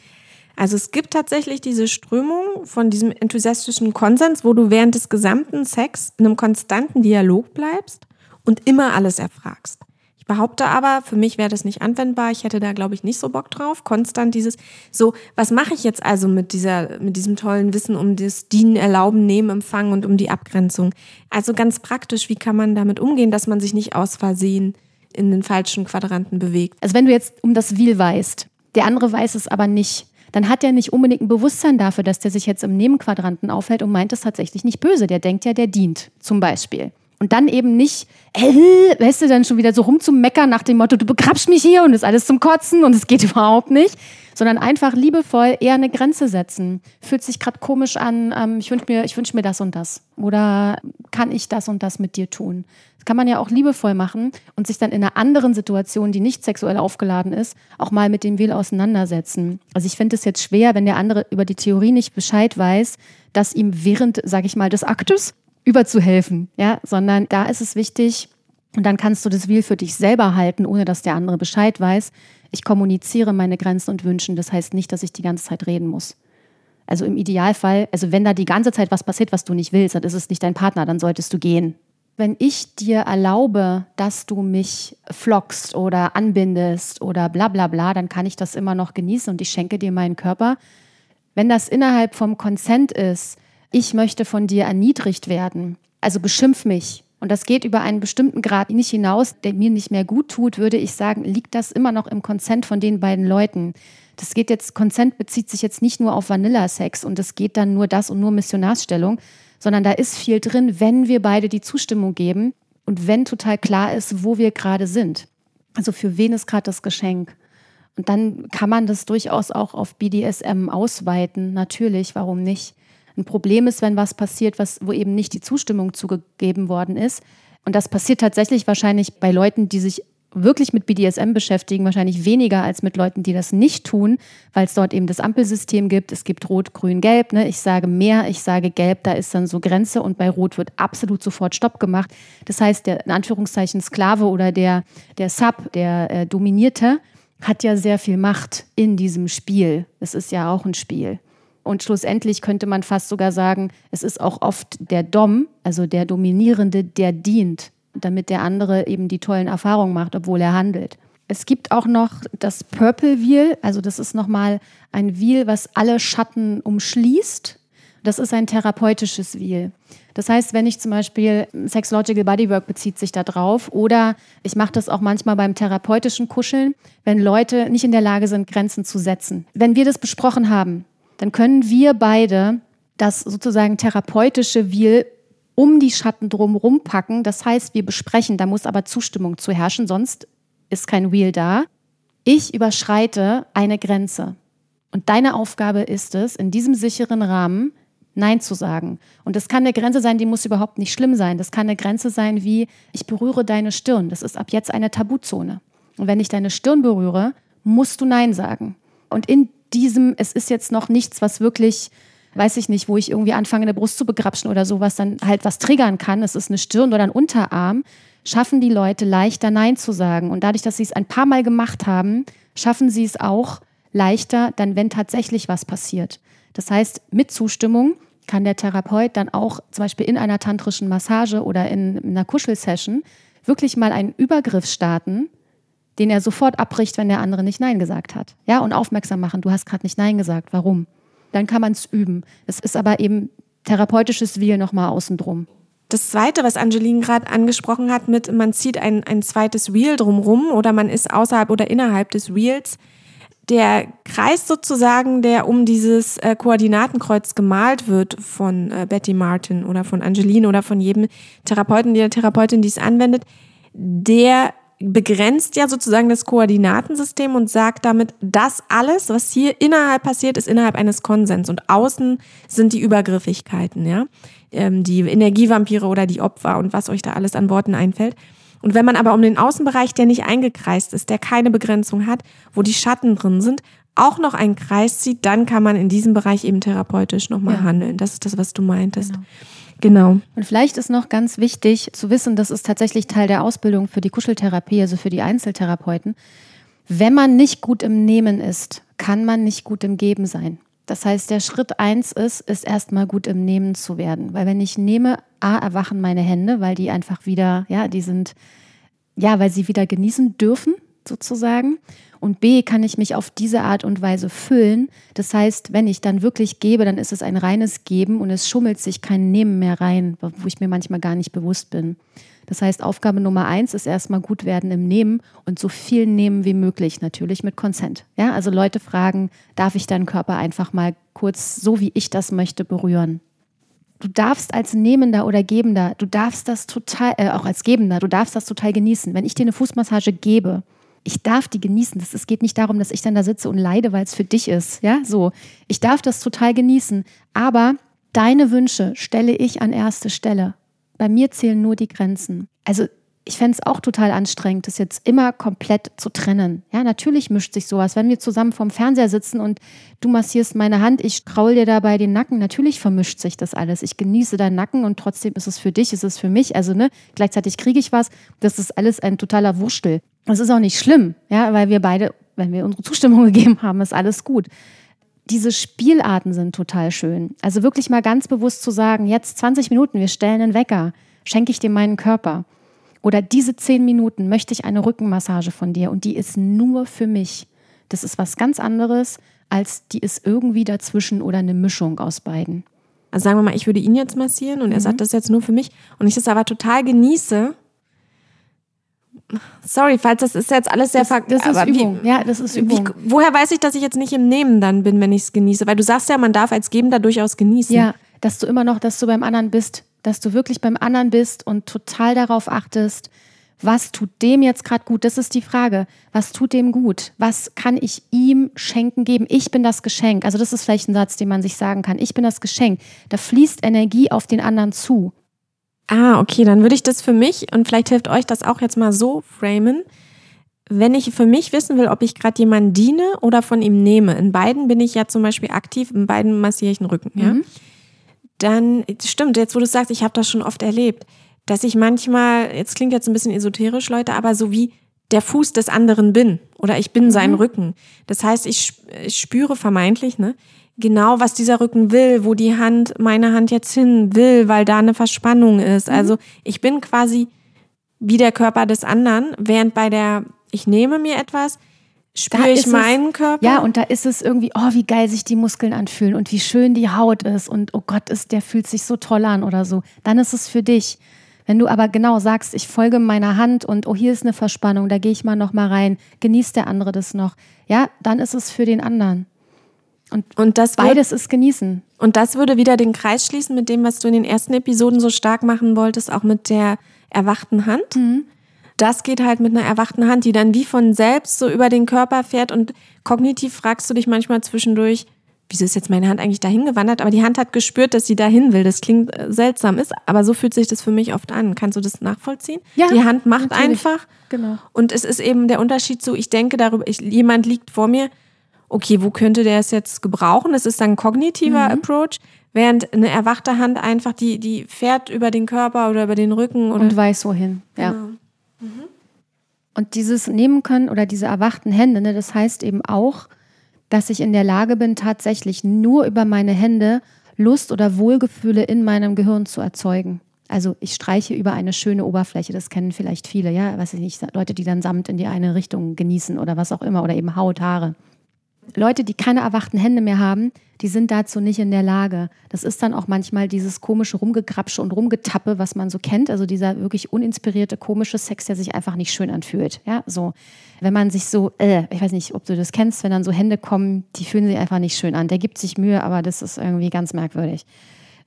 Also es gibt tatsächlich diese Strömung von diesem enthusiastischen Konsens, wo du während des gesamten Sex in einem konstanten Dialog bleibst und immer alles erfragst. Ich behaupte aber, für mich wäre das nicht anwendbar. Ich hätte da, glaube ich, nicht so Bock drauf. Konstant dieses, so, was mache ich jetzt also mit dieser, mit diesem tollen Wissen um das Dienen, Erlauben, Nehmen, Empfangen und um die Abgrenzung? Also ganz praktisch, wie kann man damit umgehen, dass man sich nicht aus Versehen in den falschen Quadranten bewegt? Also wenn du jetzt um das Will weißt, der andere weiß es aber nicht, dann hat er nicht unbedingt ein Bewusstsein dafür, dass der sich jetzt im Nebenquadranten aufhält und meint es tatsächlich nicht böse. Der denkt ja, der dient, zum Beispiel. Und dann eben nicht, äh, weißt du, dann schon wieder so rumzumeckern nach dem Motto, du begrabst mich hier und ist alles zum Kotzen und es geht überhaupt nicht, sondern einfach liebevoll eher eine Grenze setzen. Fühlt sich gerade komisch an, ähm, ich wünsche mir, wünsch mir das und das. Oder kann ich das und das mit dir tun? Das kann man ja auch liebevoll machen und sich dann in einer anderen Situation, die nicht sexuell aufgeladen ist, auch mal mit dem Will auseinandersetzen. Also ich finde es jetzt schwer, wenn der andere über die Theorie nicht Bescheid weiß, dass ihm während, sage ich mal, des Aktes überzuhelfen, ja, sondern da ist es wichtig, und dann kannst du das Will für dich selber halten, ohne dass der andere Bescheid weiß. Ich kommuniziere meine Grenzen und Wünschen. Das heißt nicht, dass ich die ganze Zeit reden muss. Also im Idealfall, also wenn da die ganze Zeit was passiert, was du nicht willst, dann ist es nicht dein Partner, dann solltest du gehen. wenn ich dir erlaube, dass du mich flockst oder anbindest oder bla bla bla, dann kann ich das immer noch genießen und ich schenke dir meinen Körper. Wenn das innerhalb vom Consent ist, ich möchte von dir erniedrigt werden, also beschimpf mich, und das geht über einen bestimmten Grad nicht hinaus, der mir nicht mehr gut tut, würde ich sagen, liegt das immer noch im Consent von den beiden Leuten. Das geht jetzt, Consent bezieht sich jetzt nicht nur auf Vanilla-Sex und es geht dann nur das und nur Missionarsstellung, sondern da ist viel drin, wenn wir beide die Zustimmung geben und wenn total klar ist, wo wir gerade sind. Also für wen ist gerade das Geschenk? Und dann kann man das durchaus auch auf BDSM ausweiten. Natürlich, warum nicht? Ein Problem ist, wenn was passiert, was, wo eben nicht die Zustimmung zugegeben worden ist. Und das passiert tatsächlich wahrscheinlich bei Leuten, die sich wirklich mit BDSM beschäftigen, wahrscheinlich weniger als mit Leuten, die das nicht tun, weil es dort eben das Ampelsystem gibt. Es gibt Rot, Grün, Gelb. Ne? Ich sage mehr, ich sage Gelb, da ist dann so Grenze und bei Rot wird absolut sofort Stopp gemacht. Das heißt, der in Anführungszeichen Sklave oder der, der Sub, der äh, Dominierte, hat ja sehr viel Macht in diesem Spiel. Es ist ja auch ein Spiel. Und schlussendlich könnte man fast sogar sagen, es ist auch oft der Dom, also der Dominierende, der dient, damit der andere eben die tollen Erfahrungen macht, obwohl er handelt. Es gibt auch noch das Purple Wheel, also das ist nochmal ein Wheel, was alle Schatten umschließt. Das ist ein therapeutisches Wheel. Das heißt, wenn ich zum Beispiel Sexological Bodywork bezieht sich da drauf oder ich mache das auch manchmal beim therapeutischen Kuscheln, wenn Leute nicht in der Lage sind, Grenzen zu setzen. Wenn wir das besprochen haben, dann können wir beide das sozusagen therapeutische Wheel um die Schatten drumherum packen. Das heißt, wir besprechen, da muss aber Zustimmung zu herrschen, sonst ist kein Wheel da. Ich überschreite eine Grenze. Und deine Aufgabe ist es, in diesem sicheren Rahmen Nein zu sagen. Und das kann eine Grenze sein, die muss überhaupt nicht schlimm sein. Das kann eine Grenze sein wie, ich berühre deine Stirn. Das ist ab jetzt eine Tabuzone. Und wenn ich deine Stirn berühre, musst du Nein sagen. Und in diesem, es ist jetzt noch nichts, was wirklich, weiß ich nicht, wo ich irgendwie anfange, eine Brust zu begrapschen oder sowas, dann halt was triggern kann. Es ist eine Stirn oder ein Unterarm. Schaffen die Leute leichter Nein zu sagen. Und dadurch, dass sie es ein paar Mal gemacht haben, schaffen sie es auch leichter, dann wenn tatsächlich was passiert. Das heißt, mit Zustimmung kann der Therapeut dann auch zum Beispiel in einer tantrischen Massage oder in, in einer Kuschelsession wirklich mal einen Übergriff starten, den er sofort abbricht, wenn der andere nicht Nein gesagt hat. Ja, und aufmerksam machen, du hast gerade nicht Nein gesagt, warum? Dann kann man es üben. Es ist aber eben therapeutisches Will nochmal außen drum. Das Zweite, was Angeline gerade angesprochen hat, mit man zieht ein, ein zweites Wheel drumrum oder man ist außerhalb oder innerhalb des Wheels, der Kreis sozusagen, der um dieses äh, Koordinatenkreuz gemalt wird von äh, Betty Martin oder von Angeline oder von jedem Therapeuten, der Therapeutin, die es anwendet, der begrenzt ja sozusagen das Koordinatensystem und sagt damit, das alles, was hier innerhalb passiert, ist innerhalb eines Konsens und außen sind die Übergriffigkeiten, ja, ähm, die Energievampire oder die Opfer und was euch da alles an Worten einfällt. Und wenn man aber um den Außenbereich, der nicht eingekreist ist, der keine Begrenzung hat, wo die Schatten drin sind, auch noch einen Kreis zieht, dann kann man in diesem Bereich eben therapeutisch nochmal ja. handeln. Das ist das, was du meintest. Genau. Genau. Und vielleicht ist noch ganz wichtig zu wissen, das ist tatsächlich Teil der Ausbildung für die Kuscheltherapie, also für die Einzeltherapeuten. Wenn man nicht gut im Nehmen ist, kann man nicht gut im Geben sein. Das heißt, der Schritt eins ist, ist erstmal gut im Nehmen zu werden. Weil wenn ich nehme, A, erwachen meine Hände, weil die einfach wieder, ja, die sind, ja, weil sie wieder genießen dürfen, sozusagen. Und B, kann ich mich auf diese Art und Weise füllen. Das heißt, wenn ich dann wirklich gebe, dann ist es ein reines Geben und es schummelt sich kein Nehmen mehr rein, wo ich mir manchmal gar nicht bewusst bin. Das heißt, Aufgabe Nummer eins ist erstmal gut werden im Nehmen und so viel nehmen wie möglich, natürlich mit Consent. Ja, also Leute fragen, darf ich deinen Körper einfach mal kurz, so wie ich das möchte, berühren? Du darfst als Nehmender oder Gebender, du darfst das total, äh, auch als Gebender, du darfst das total genießen. Wenn ich dir eine Fußmassage gebe, ich darf die genießen. Das, es geht nicht darum, dass ich dann da sitze und leide, weil es für dich ist. Ja, so. Ich darf das total genießen. Aber deine Wünsche stelle ich an erste Stelle. Bei mir zählen nur die Grenzen. Also ich fände es auch total anstrengend, das jetzt immer komplett zu trennen. Ja, natürlich mischt sich sowas. Wenn wir zusammen vorm Fernseher sitzen und du massierst meine Hand, ich kraul dir dabei den Nacken, natürlich vermischt sich das alles. Ich genieße deinen Nacken und trotzdem ist es für dich, ist es für mich. Also, ne, gleichzeitig kriege ich was. Das ist alles ein totaler Wurstel. Das ist auch nicht schlimm, ja, weil wir beide, wenn wir unsere Zustimmung gegeben haben, ist alles gut. Diese Spielarten sind total schön. Also wirklich mal ganz bewusst zu sagen, jetzt 20 Minuten, wir stellen einen Wecker. schenke ich dir meinen Körper. Oder diese zehn Minuten möchte ich eine Rückenmassage von dir und die ist nur für mich. Das ist was ganz anderes, als die ist irgendwie dazwischen oder eine Mischung aus beiden. Also sagen wir mal, ich würde ihn jetzt massieren und er sagt das jetzt nur für mich und ich das aber total genieße. Sorry, falls das ist jetzt alles sehr Das, ver das ist Übung. Wie, ja, das ist wie, Übung. woher weiß ich, dass ich jetzt nicht im Nehmen dann bin, wenn ich es genieße? Weil du sagst ja, man darf als Gebender durchaus genießen. Ja, dass du immer noch, dass du beim anderen bist, dass du wirklich beim anderen bist und total darauf achtest, was tut dem jetzt gerade gut? Das ist die Frage. Was tut dem gut? Was kann ich ihm schenken geben? Ich bin das Geschenk. Also das ist vielleicht ein Satz, den man sich sagen kann. Ich bin das Geschenk. Da fließt Energie auf den anderen zu. Ah, okay, dann würde ich das für mich und vielleicht hilft euch das auch jetzt mal so framen. Wenn ich für mich wissen will, ob ich gerade jemanden diene oder von ihm nehme, in beiden bin ich ja zum Beispiel aktiv, in beiden massiere ich den Rücken, ja. Mhm. Dann stimmt, jetzt wo du sagst, ich habe das schon oft erlebt, dass ich manchmal, jetzt klingt jetzt ein bisschen esoterisch, Leute, aber so wie der Fuß des anderen bin oder ich bin sein Rücken. Das heißt, ich, ich spüre vermeintlich, ne, genau, was dieser Rücken will, wo die Hand, meine Hand jetzt hin will, weil da eine Verspannung ist. Also ich bin quasi wie der Körper des anderen, während bei der, ich nehme mir etwas, spüre ich es- meinen Körper. Ja, und da ist es irgendwie, oh, wie geil sich die Muskeln anfühlen und wie schön die Haut ist und oh Gott, ist, der fühlt sich so toll an oder so. Dann ist es für dich. Wenn du aber genau sagst, ich folge meiner Hand und oh, hier ist eine Verspannung, da gehe ich mal noch mal rein, genießt der andere das noch. Ja, dann ist es für den anderen. und das wird- Beides ist genießen. Und das würde wieder den Kreis schließen mit dem, was du in den ersten Episoden so stark machen wolltest, auch mit der erwachten Hand. Das geht halt mit einer erwachten Hand, die dann wie von selbst so über den Körper fährt und kognitiv fragst du dich manchmal zwischendurch, wieso ist jetzt meine Hand eigentlich dahin gewandert? Aber die Hand hat gespürt, dass sie dahin will. Das klingt äh, seltsam, ist, aber so fühlt sich das für mich oft an. Kannst du das nachvollziehen? Ja, die Hand macht natürlich. einfach. Genau. Und es ist eben der Unterschied zu, ich denke darüber, ich, jemand liegt vor mir, okay, wo könnte der es jetzt gebrauchen? Das ist dann ein kognitiver Mhm. Approach, während eine erwachte Hand einfach, die, die fährt über den Körper oder über den Rücken oder. Und weiß wohin. Ja. Genau. Und dieses nehmen können oder diese erwachten Hände, ne, das heißt eben auch, dass ich in der Lage bin, tatsächlich nur über meine Hände Lust oder Wohlgefühle in meinem Gehirn zu erzeugen. Also ich streiche über eine schöne Oberfläche, das kennen vielleicht viele, ja, weiß ich nicht, Leute, die dann Samt in die eine Richtung genießen oder was auch immer oder eben Haut, Haare. Leute, die keine erwachten Hände mehr haben, die sind dazu nicht in der Lage. Das ist dann auch manchmal dieses komische Rumgekrapsche und Rumgetappe, was man so kennt. Also dieser wirklich uninspirierte, komische Sex, der sich einfach nicht schön anfühlt. Ja, so. Wenn man sich so, äh, ich weiß nicht, ob du das kennst, wenn dann so Hände kommen, die fühlen sich einfach nicht schön an. Der gibt sich Mühe, aber das ist irgendwie ganz merkwürdig.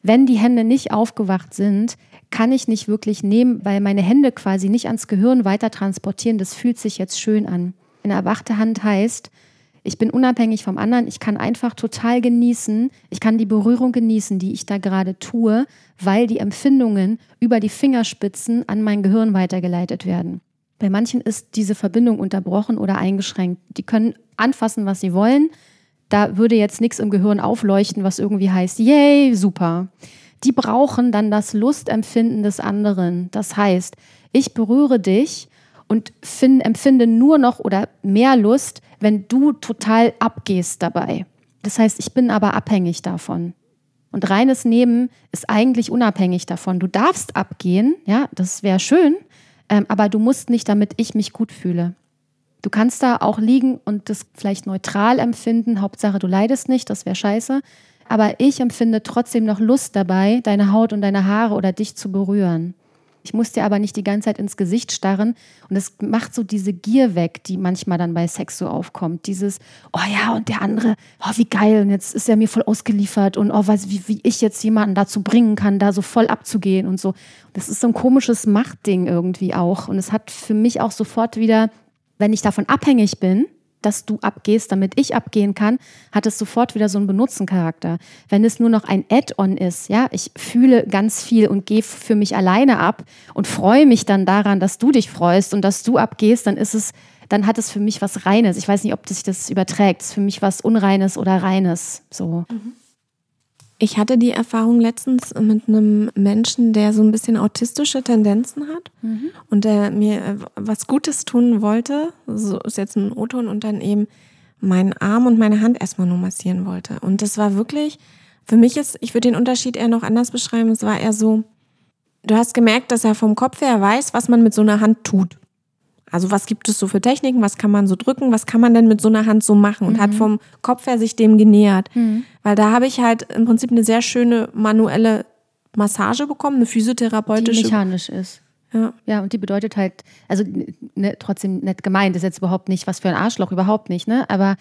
Wenn die Hände nicht aufgewacht sind, kann ich nicht wirklich nehmen, weil meine Hände quasi nicht ans Gehirn weiter transportieren. Das fühlt sich jetzt schön an. Eine erwachte Hand heißt, ich bin unabhängig vom anderen. Ich kann einfach total genießen. Ich kann die Berührung genießen, die ich da gerade tue, weil die Empfindungen über die Fingerspitzen an mein Gehirn weitergeleitet werden. Bei manchen ist diese Verbindung unterbrochen oder eingeschränkt. Die können anfassen, was sie wollen. Da würde jetzt nichts im Gehirn aufleuchten, was irgendwie heißt, yay, super. Die brauchen dann das Lustempfinden des anderen. Das heißt, ich berühre dich und find, empfinde nur noch oder mehr Lust, wenn du total abgehst dabei. Das heißt, ich bin aber abhängig davon. Und reines Nehmen ist eigentlich unabhängig davon. Du darfst abgehen, ja, das wäre schön, ähm, aber du musst nicht, damit ich mich gut fühle. Du kannst da auch liegen und das vielleicht neutral empfinden. Hauptsache, du leidest nicht, das wäre scheiße. Aber ich empfinde trotzdem noch Lust dabei, deine Haut und deine Haare oder dich zu berühren. Ich muss dir aber nicht die ganze Zeit ins Gesicht starren. Und das macht so diese Gier weg, die manchmal dann bei Sex so aufkommt. Dieses, oh ja, und der andere, oh, wie geil, und jetzt ist er mir voll ausgeliefert und oh, weiß, wie, wie ich jetzt jemanden dazu bringen kann, da so voll abzugehen und so. Das ist so ein komisches Machtding irgendwie auch. Und es hat für mich auch sofort wieder, wenn ich davon abhängig bin, dass du abgehst, damit ich abgehen kann, hat es sofort wieder so einen Benutzencharakter. Wenn es nur noch ein Add-on ist, ja, ich fühle ganz viel und gehe für mich alleine ab und freue mich dann daran, dass du dich freust und dass du abgehst, dann ist es, dann hat es für mich was Reines. Ich weiß nicht, ob sich das überträgt. Es ist für mich was Unreines oder Reines. So. Ich hatte die Erfahrung letztens mit einem Menschen, der so ein bisschen autistische Tendenzen hat und der mir äh, was Gutes tun wollte. So ist jetzt ein O-Ton und dann eben meinen Arm und meine Hand erstmal nur massieren wollte. Und das war wirklich, für mich ist, ich würde den Unterschied eher noch anders beschreiben. Es war eher so, du hast gemerkt, dass er vom Kopf her weiß, was man mit so einer Hand tut. Also was gibt es so für Techniken, was kann man so drücken, was kann man denn mit so einer Hand so machen und mhm. hat vom Kopf her sich dem genähert. Mhm. Weil da habe ich halt im Prinzip eine sehr schöne manuelle Massage bekommen, eine physiotherapeutische. Die mechanisch ist. Ja. ja, und die bedeutet halt, also ne, trotzdem nett gemeint, ist jetzt überhaupt nicht was für ein Arschloch, überhaupt nicht, ne? Aber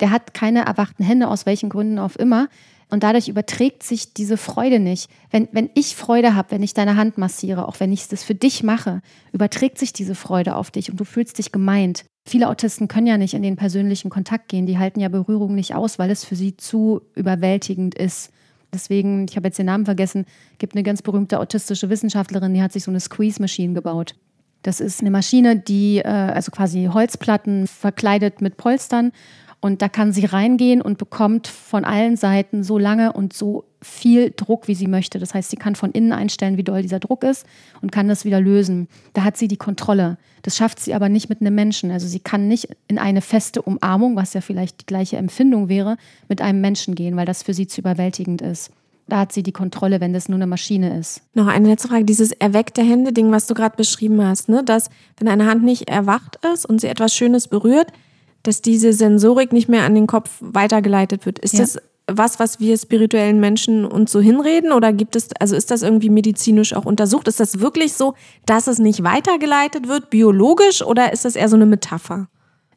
der hat keine erwachten Hände, aus welchen Gründen auch immer. Und dadurch überträgt sich diese Freude nicht. Wenn, wenn ich Freude habe, wenn ich deine Hand massiere, auch wenn ich das für dich mache, überträgt sich diese Freude auf dich und du fühlst dich gemeint. Viele Autisten können ja nicht in den persönlichen Kontakt gehen. Die halten ja Berührung nicht aus, weil es für sie zu überwältigend ist. Deswegen, ich habe jetzt den Namen vergessen, gibt eine ganz berühmte autistische Wissenschaftlerin, die hat sich so eine Squeeze-Maschine gebaut. Das ist eine Maschine, die äh, also quasi Holzplatten verkleidet mit Polstern und da kann sie reingehen und bekommt von allen Seiten so lange und so viel Druck, wie sie möchte. Das heißt, sie kann von innen einstellen, wie doll dieser Druck ist und kann das wieder lösen. Da hat sie die Kontrolle. Das schafft sie aber nicht mit einem Menschen. Also sie kann nicht in eine feste Umarmung, was ja vielleicht die gleiche Empfindung wäre, mit einem Menschen gehen, weil das für sie zu überwältigend ist. Da hat sie die Kontrolle, wenn das nur eine Maschine ist. Noch eine letzte Frage. Dieses erweckte Hände-Ding, was du gerade beschrieben hast, ne? dass wenn eine Hand nicht erwacht ist und sie etwas Schönes berührt, dass diese Sensorik nicht mehr an den Kopf weitergeleitet wird. Ist ja. das was, was wir spirituellen Menschen uns so hinreden oder gibt es, also ist das irgendwie medizinisch auch untersucht? Ist das wirklich so, dass es nicht weitergeleitet wird, biologisch oder ist das eher so eine Metapher?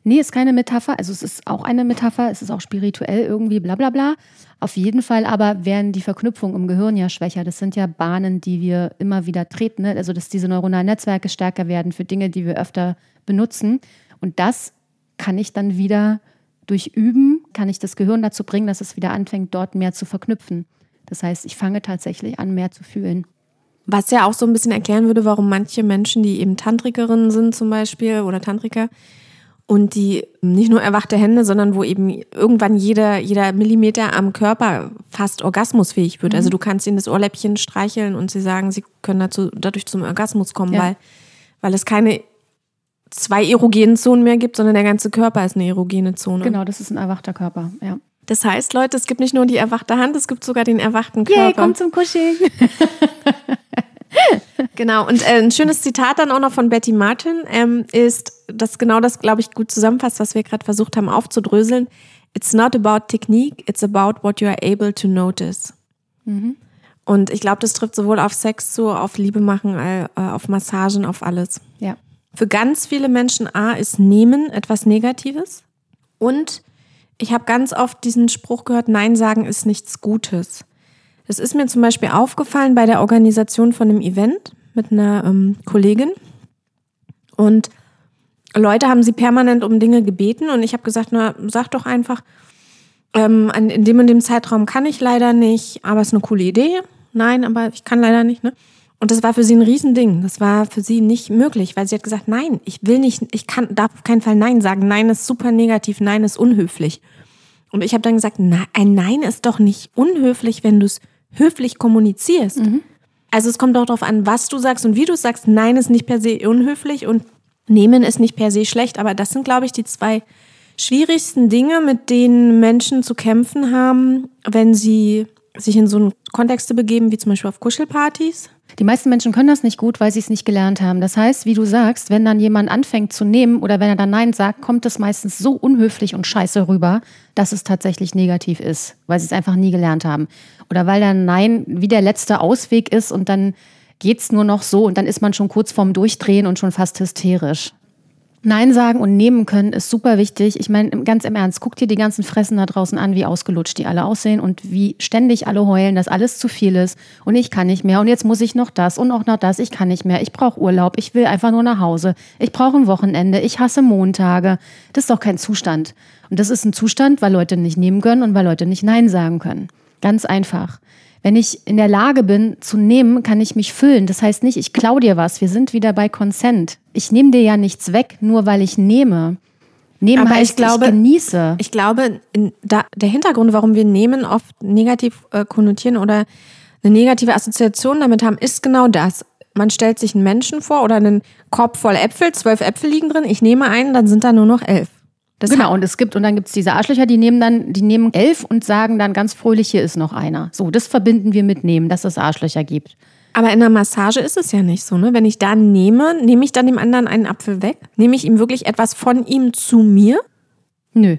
Nee, ist keine Metapher. Also es ist auch eine Metapher, es ist auch spirituell irgendwie, bla bla bla. Auf jeden Fall aber werden die Verknüpfungen im Gehirn ja schwächer. Das sind ja Bahnen, die wir immer wieder treten. Ne? Also dass diese neuronalen Netzwerke stärker werden für Dinge, die wir öfter benutzen. Und das kann ich dann wieder durch Üben, kann ich das Gehirn dazu bringen, dass es wieder anfängt, dort mehr zu verknüpfen. Das heißt, ich fange tatsächlich an, mehr zu fühlen. Was ja auch so ein bisschen erklären würde, warum manche Menschen, die eben Tantrikerinnen sind zum Beispiel oder Tantriker, und die nicht nur erwachte Hände, sondern wo eben irgendwann jeder, jeder Millimeter am Körper fast orgasmusfähig wird. Also mhm. Also du kannst ihnen das Ohrläppchen streicheln und sie sagen, sie können dazu, dadurch zum Orgasmus kommen, ja. weil, weil es keine zwei erogenen Zonen mehr gibt, sondern der ganze Körper ist eine erogene Zone. Genau, das ist ein erwachter Körper, ja. Das heißt, Leute, es gibt nicht nur die erwachte Hand, es gibt sogar den erwachten Körper. Yay, komm zum Kuscheln. genau, und äh, ein schönes Zitat dann auch noch von Betty Martin ähm, ist, das genau das, glaube ich, gut zusammenfasst, was wir gerade versucht haben aufzudröseln. It's not about technique, it's about what you are able to notice. Mhm. Und ich glaube, das trifft sowohl auf Sex zu, auf Liebe machen, äh, auf Massagen, auf alles. Ja. Für ganz viele Menschen A ist Nehmen etwas Negatives. Und ich habe ganz oft diesen Spruch gehört, Nein sagen ist nichts Gutes. Das ist mir zum Beispiel aufgefallen bei der Organisation von einem Event mit einer ähm, Kollegin. Und Leute haben sie permanent um Dinge gebeten und ich habe gesagt, na, sag doch einfach, ähm, in dem und dem Zeitraum kann ich leider nicht, aber es ist eine coole Idee. Nein, aber ich kann leider nicht, ne? Und das war für sie ein Riesending. Das war für sie nicht möglich, weil sie hat gesagt, nein, ich will nicht, ich kann, darf auf keinen Fall Nein sagen. Nein ist super negativ, Nein ist unhöflich. Und ich habe dann gesagt, na, ein Nein ist doch nicht unhöflich, wenn du es höflich kommunizierst. Mhm. Also es kommt auch darauf an, was du sagst und wie du sagst. Nein ist nicht per se unhöflich und Nehmen ist nicht per se schlecht. Aber das sind, glaube ich, die zwei schwierigsten Dinge, mit denen Menschen zu kämpfen haben, wenn sie sich in so einen Kontexte begeben, wie zum Beispiel auf Kuschelpartys. Die meisten Menschen können das nicht gut, weil sie es nicht gelernt haben. Das heißt, wie du sagst, wenn dann jemand anfängt zu nehmen oder wenn er dann Nein sagt, kommt es meistens so unhöflich und scheiße rüber, dass es tatsächlich negativ ist, weil sie es einfach nie gelernt haben. Oder weil dann Nein wie der letzte Ausweg ist und dann geht es nur noch so und dann ist man schon kurz vorm Durchdrehen und schon fast hysterisch. Nein sagen und nehmen können ist super wichtig. Ich meine, ganz im Ernst, guck dir die ganzen Fressen da draußen an, wie ausgelutscht die alle aussehen und wie ständig alle heulen, dass alles zu viel ist und ich kann nicht mehr und jetzt muss ich noch das und auch noch das, ich kann nicht mehr, ich brauche Urlaub, ich will einfach nur nach Hause, ich brauche ein Wochenende, ich hasse Montage. Das ist doch kein Zustand. Und das ist ein Zustand, weil Leute nicht nehmen können und weil Leute nicht Nein sagen können. Ganz einfach. Wenn ich in der Lage bin zu nehmen, kann ich mich füllen. Das heißt nicht, ich klau dir was. Wir sind wieder bei Consent. Ich nehme dir ja nichts weg, nur weil ich nehme. Nehmen Aber heißt, ich, glaube, ich genieße. Ich glaube, da, der Hintergrund, warum wir nehmen oft negativ äh, konnotieren oder eine negative Assoziation damit haben, ist genau das. Man stellt sich einen Menschen vor oder einen Korb voll Äpfel, zwölf Äpfel liegen drin, ich nehme einen, dann sind da nur noch elf. Das genau, und es gibt, und dann gibt es diese Arschlöcher, die nehmen dann, die nehmen elf und sagen dann ganz fröhlich, hier ist noch einer. So, das verbinden wir mit nehmen, dass es Arschlöcher gibt. Aber in der Massage ist es ja nicht so, ne? Wenn ich da nehme, nehme ich dann dem anderen einen Apfel weg? Nehme ich ihm wirklich etwas von ihm zu mir? Nö.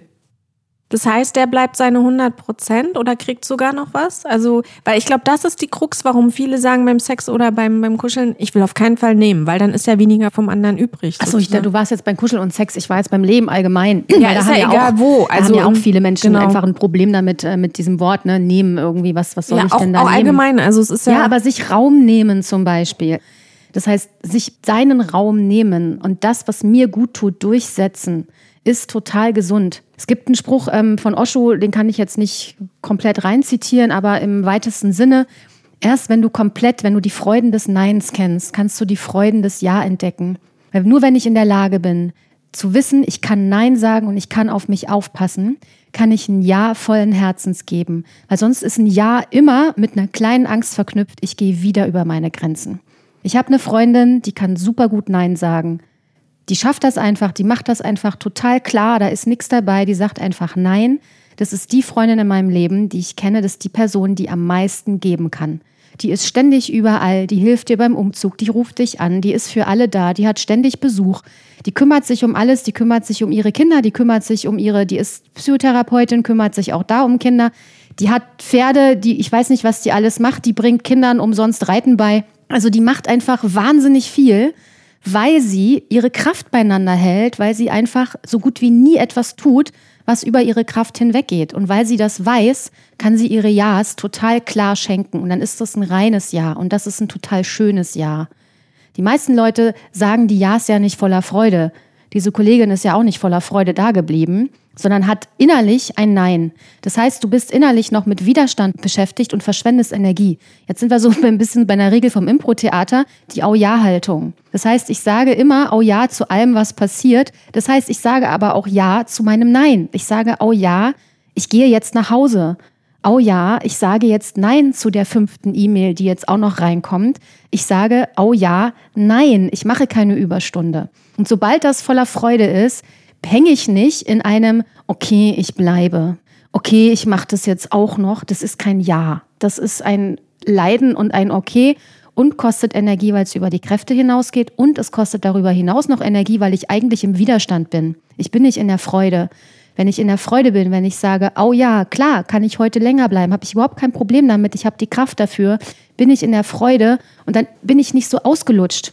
Das heißt, der bleibt seine 100 Prozent oder kriegt sogar noch was? Also, weil ich glaube, das ist die Krux, warum viele sagen beim Sex oder beim, beim Kuscheln, ich will auf keinen Fall nehmen, weil dann ist ja weniger vom anderen übrig. Achso, ich, du warst jetzt beim Kuscheln und Sex, ich war jetzt beim Leben allgemein. Ja, ist ja egal auch, wo. Also, da haben ja auch viele Menschen genau. einfach ein Problem damit, äh, mit diesem Wort, ne, nehmen irgendwie, was, was soll ja, ich auch, denn da auch nehmen? allgemein, also es ist ja... Ja, aber sich Raum nehmen zum Beispiel. Das heißt, sich seinen Raum nehmen und das, was mir gut tut, durchsetzen ist total gesund. Es gibt einen Spruch ähm, von Osho, den kann ich jetzt nicht komplett reinzitieren, aber im weitesten Sinne, erst wenn du komplett, wenn du die Freuden des Neins kennst, kannst du die Freuden des Ja entdecken. Weil nur wenn ich in der Lage bin, zu wissen, ich kann Nein sagen und ich kann auf mich aufpassen, kann ich ein Ja vollen Herzens geben. Weil sonst ist ein Ja immer mit einer kleinen Angst verknüpft, ich gehe wieder über meine Grenzen. Ich habe eine Freundin, die kann super gut Nein sagen. Die schafft das einfach, die macht das einfach total klar, da ist nichts dabei, die sagt einfach nein. Das ist die Freundin in meinem Leben, die ich kenne, das ist die Person, die am meisten geben kann. Die ist ständig überall, die hilft dir beim Umzug, die ruft dich an, die ist für alle da, die hat ständig Besuch, die kümmert sich um alles, die kümmert sich um ihre Kinder, die kümmert sich um ihre, die ist Psychotherapeutin, kümmert sich auch da um Kinder. Die hat Pferde, die, ich weiß nicht, was die alles macht, die bringt Kindern umsonst Reiten bei. Also die macht einfach wahnsinnig viel weil sie ihre Kraft beieinander hält, weil sie einfach so gut wie nie etwas tut, was über ihre Kraft hinweggeht. Und weil sie das weiß, kann sie ihre Ja's total klar schenken. Und dann ist das ein reines Ja. Und das ist ein total schönes Ja. Die meisten Leute sagen die Ja's ja nicht voller Freude. Diese Kollegin ist ja auch nicht voller Freude dageblieben sondern hat innerlich ein Nein. Das heißt, du bist innerlich noch mit Widerstand beschäftigt und verschwendest Energie. Jetzt sind wir so ein bisschen bei einer Regel vom Impro-Theater, die Au-Ja-Haltung. Das heißt, ich sage immer Au-Ja zu allem, was passiert. Das heißt, ich sage aber auch Ja zu meinem Nein. Ich sage Au-Ja, ich gehe jetzt nach Hause. Oh ja, ich sage jetzt Nein zu der fünften E-Mail, die jetzt auch noch reinkommt. Ich sage, oh ja, nein, ich mache keine Überstunde. Und sobald das voller Freude ist, hänge ich nicht in einem, okay, ich bleibe, okay, ich mache das jetzt auch noch. Das ist kein Ja. Das ist ein Leiden und ein Okay und kostet Energie, weil es über die Kräfte hinausgeht und es kostet darüber hinaus noch Energie, weil ich eigentlich im Widerstand bin. Ich bin nicht in der Freude. Wenn ich in der Freude bin, wenn ich sage, oh ja, klar, kann ich heute länger bleiben, habe ich überhaupt kein Problem damit, ich habe die Kraft dafür, bin ich in der Freude und dann bin ich nicht so ausgelutscht.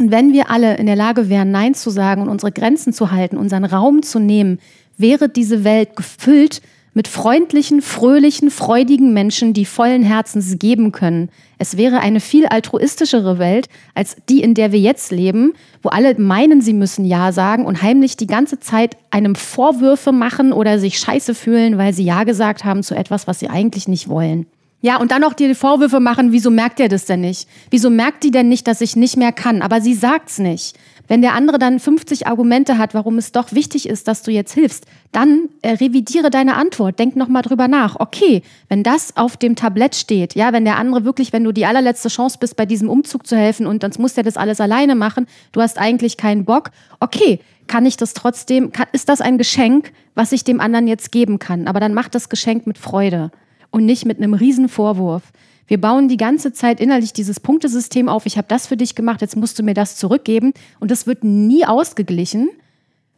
Und wenn wir alle in der Lage wären, Nein zu sagen und unsere Grenzen zu halten, unseren Raum zu nehmen, wäre diese Welt gefüllt mit freundlichen, fröhlichen, freudigen Menschen, die vollen Herzens geben können. Es wäre eine viel altruistischere Welt als die, in der wir jetzt leben, wo alle meinen, sie müssen Ja sagen und heimlich die ganze Zeit einem Vorwürfe machen oder sich scheiße fühlen, weil sie Ja gesagt haben zu etwas, was sie eigentlich nicht wollen. Ja, und dann dir die Vorwürfe machen, wieso merkt er das denn nicht? Wieso merkt die denn nicht, dass ich nicht mehr kann? Aber sie sagt's nicht. Wenn der andere dann 50 Argumente hat, warum es doch wichtig ist, dass du jetzt hilfst, dann äh, revidiere deine Antwort. Denk nochmal drüber nach. Okay, wenn das auf dem Tablett steht, ja, wenn der andere wirklich, wenn du die allerletzte Chance bist, bei diesem Umzug zu helfen und dann muss der das alles alleine machen, du hast eigentlich keinen Bock. Okay, kann ich das trotzdem, kann, ist das ein Geschenk, was ich dem anderen jetzt geben kann? Aber dann mach das Geschenk mit Freude und nicht mit einem riesen Vorwurf. Wir bauen die ganze Zeit innerlich dieses Punktesystem auf. Ich habe das für dich gemacht, jetzt musst du mir das zurückgeben. Und das wird nie ausgeglichen,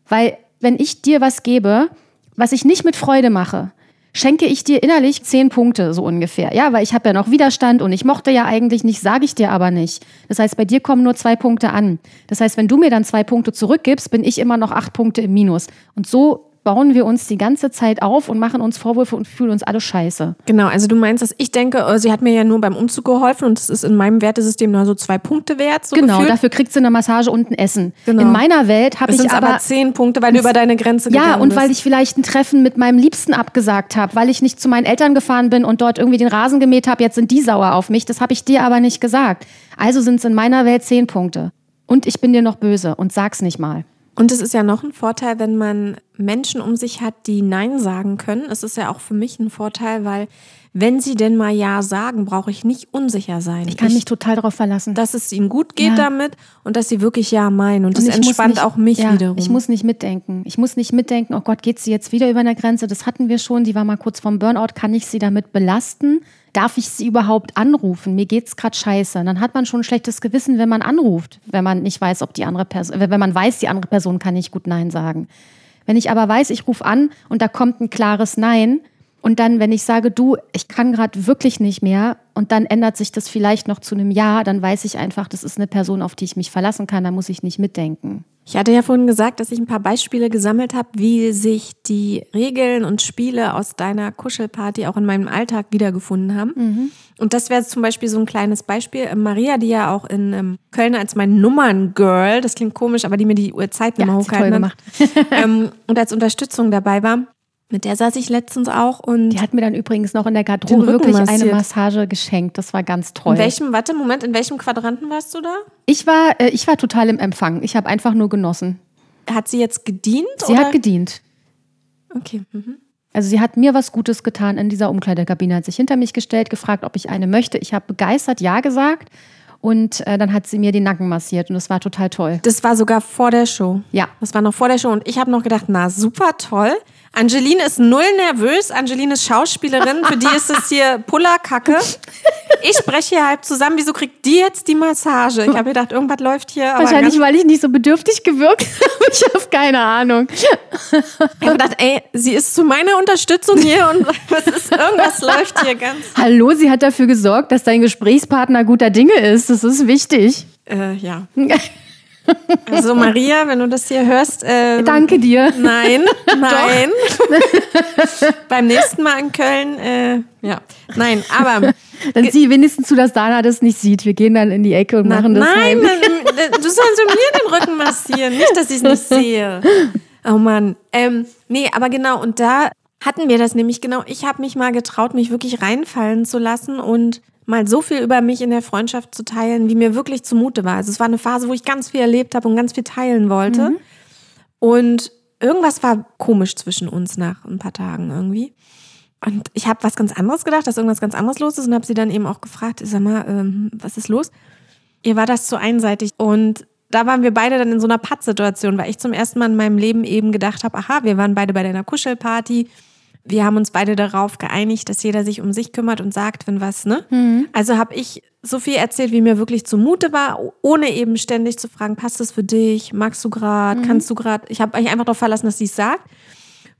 weil wenn ich dir was gebe, was ich nicht mit Freude mache, schenke ich dir innerlich zehn Punkte so ungefähr. Ja, weil ich habe ja noch Widerstand und ich mochte ja eigentlich nicht, sage ich dir aber nicht. Das heißt, bei dir kommen nur zwei Punkte an. Das heißt, wenn du mir dann zwei Punkte zurückgibst, bin ich immer noch acht Punkte im Minus. Und so bauen wir uns die ganze Zeit auf und machen uns Vorwürfe und fühlen uns alle scheiße. Genau, also du meinst, dass ich denke, äh, sie hat mir ja nur beim Umzug geholfen und das ist in meinem Wertesystem nur so zwei Punkte wert. So genau, gefühlt. dafür kriegt sie eine Massage und ein Essen. Genau. In meiner Welt habe ich aber, aber zehn Punkte, weil du über deine Grenze gegangen Ja, und bist. weil ich vielleicht ein Treffen mit meinem Liebsten abgesagt habe, weil ich nicht zu meinen Eltern gefahren bin und dort irgendwie den Rasen gemäht habe, jetzt sind die sauer auf mich. Das habe ich dir aber nicht gesagt. Also sind es in meiner Welt zehn Punkte. Und ich bin dir noch böse und sag's nicht mal. Und es ist ja noch ein Vorteil, wenn man Menschen um sich hat, die Nein sagen können. Es ist ja auch für mich ein Vorteil, weil wenn sie denn mal Ja sagen, brauche ich nicht unsicher sein. Ich kann mich total darauf verlassen. dass es ihnen gut geht Ja. damit und dass sie wirklich Ja meinen. Und das Und ich muss entspannt nicht- auch mich ja, wiederum. Ich muss nicht mitdenken. Ich muss nicht mitdenken, oh Gott, geht sie jetzt wieder über eine Grenze? Das hatten wir schon. Die war mal kurz vorm Burnout. Kann ich sie damit belasten? Darf ich sie überhaupt anrufen? Mir geht's gerade scheiße. Dann hat man schon ein schlechtes Gewissen, wenn man anruft, wenn man nicht weiß, ob die andere Person, wenn man weiß, die andere Person kann nicht gut Nein sagen. Wenn ich aber weiß, ich rufe an und da kommt ein klares Nein und dann, wenn ich sage, du, ich kann gerade wirklich nicht mehr und dann ändert sich das vielleicht noch zu einem Ja, dann weiß ich einfach, das ist eine Person, auf die ich mich verlassen kann, da muss ich nicht mitdenken. Ich hatte ja vorhin gesagt, dass ich ein paar Beispiele gesammelt habe, wie sich die Regeln und Spiele aus deiner Kuschelparty auch in meinem Alltag wiedergefunden haben. Mhm. Und das wäre zum Beispiel so ein kleines Beispiel. Ähm, Maria, die ja auch in ähm, Köln als mein Nummern-Girl, das klingt komisch, aber die mir die Uhrzeitnummer Ja, hochgehalten hat, ähm, und als Unterstützung dabei war, mit der saß ich letztens auch und Die hat mir dann übrigens noch in der Garderobe wirklich eine massiert. Massage geschenkt. Das war ganz toll. in welchem, warte, Moment, in welchem Quadranten warst du da? Ich war, äh, ich war total im Empfang. Ich habe einfach nur genossen. Hat sie jetzt gedient? Sie oder? hat gedient. Okay. Mhm. Also sie hat mir was Gutes getan in dieser Umkleidekabine, hat sich hinter mich gestellt, gefragt, ob ich eine möchte. Ich habe begeistert Ja gesagt und äh, dann hat sie mir den Nacken massiert und das war total toll. Das war sogar vor der Show. Ja. Das war noch vor der Show und ich habe noch gedacht, na super toll. Angeline ist null nervös. Angeline ist Schauspielerin. Für die ist es hier Pullerkacke. Ich spreche hier halb zusammen. Wieso kriegt die jetzt die Massage? Ich habe gedacht, irgendwas läuft hier. Wahrscheinlich, weil ich nicht so bedürftig gewirkt habe. Ich habe keine Ahnung. ich habe gedacht, ey, sie ist zu meiner Unterstützung hier und was ist, irgendwas läuft hier ganz. Hallo, sie hat dafür gesorgt, dass dein Gesprächspartner guter Dinge ist. Das ist wichtig. Äh, ja. Also Maria, wenn du das hier hörst, äh, Danke dir. Nein, nein. Beim nächsten Mal in Köln, äh, ja. Nein, aber Dann sieh wenigstens zu, dass Dana das nicht sieht. Wir gehen dann in die Ecke und machen das. nein, dann- du sollst mir den Rücken massieren, nicht, dass ich es nicht sehe. Oh Mann. Ähm, nee, aber genau, und da hatten wir das nämlich genau. Ich habe mich mal getraut, mich wirklich reinfallen zu lassen und mal so viel über mich in der Freundschaft zu teilen, wie mir wirklich zumute war. Also es war eine Phase, wo ich ganz viel erlebt habe und ganz viel teilen wollte. Mhm. Und irgendwas war komisch zwischen uns nach ein paar Tagen irgendwie. Und ich habe was ganz anderes gedacht, dass irgendwas ganz anderes los ist und habe sie dann eben auch gefragt, sag mal, ähm, was ist los? Ihr war das zu einseitig und da waren wir beide dann in so einer Pattsituation, weil ich zum ersten Mal in meinem Leben eben gedacht habe, aha, wir waren beide bei deiner Kuschelparty. Wir haben uns beide darauf geeinigt, dass jeder sich um sich kümmert und sagt, wenn was, ne? Also habe ich so viel erzählt, wie mir wirklich zumute war, ohne eben ständig zu fragen, passt das für dich? Magst du gerade? Kannst du gerade? Ich habe mich einfach darauf verlassen, dass sie es sagt.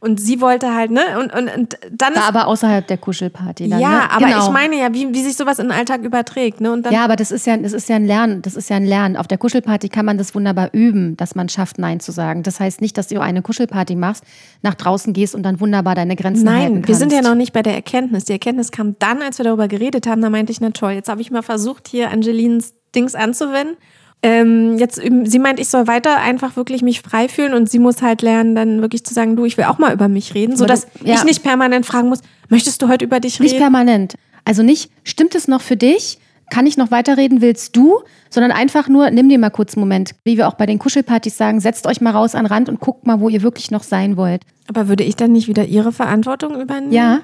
Und sie wollte halt, ne? Und, und, und dann War aber außerhalb der Kuschelparty. Dann, ja, ne? aber genau. ich meine ja, wie, wie sich sowas in den Alltag überträgt, ne? Und dann Ja, aber das ist ja, das ist ja ein Lernen. Das ist ja ein Lernen. Auf der Kuschelparty kann man das wunderbar üben, dass man schafft, Nein zu sagen. Das heißt nicht, dass du eine Kuschelparty machst, nach draußen gehst und dann wunderbar deine Grenzen halten Nein, kannst. wir sind ja noch nicht bei der Erkenntnis. Die Erkenntnis kam dann, als wir darüber geredet haben. Da meinte ich, na toll, jetzt habe ich mal versucht, hier Angelines Dings anzuwenden. Ähm, jetzt, üben- sie meint, ich soll weiter einfach wirklich mich frei fühlen und sie muss halt lernen, dann wirklich zu sagen, du, ich will auch mal über mich reden, sodass du- ja. ich nicht permanent fragen muss, möchtest du heute über dich Nicht reden? permanent. Also nicht, stimmt es noch für dich? Kann ich noch weiterreden? Willst du? Sondern einfach nur, nimm dir mal kurz einen Moment. Wie wir auch bei den Kuschelpartys sagen, setzt euch mal raus an den Rand und guckt mal, wo ihr wirklich noch sein wollt. Aber würde ich dann nicht wieder ihre Verantwortung übernehmen? Ja.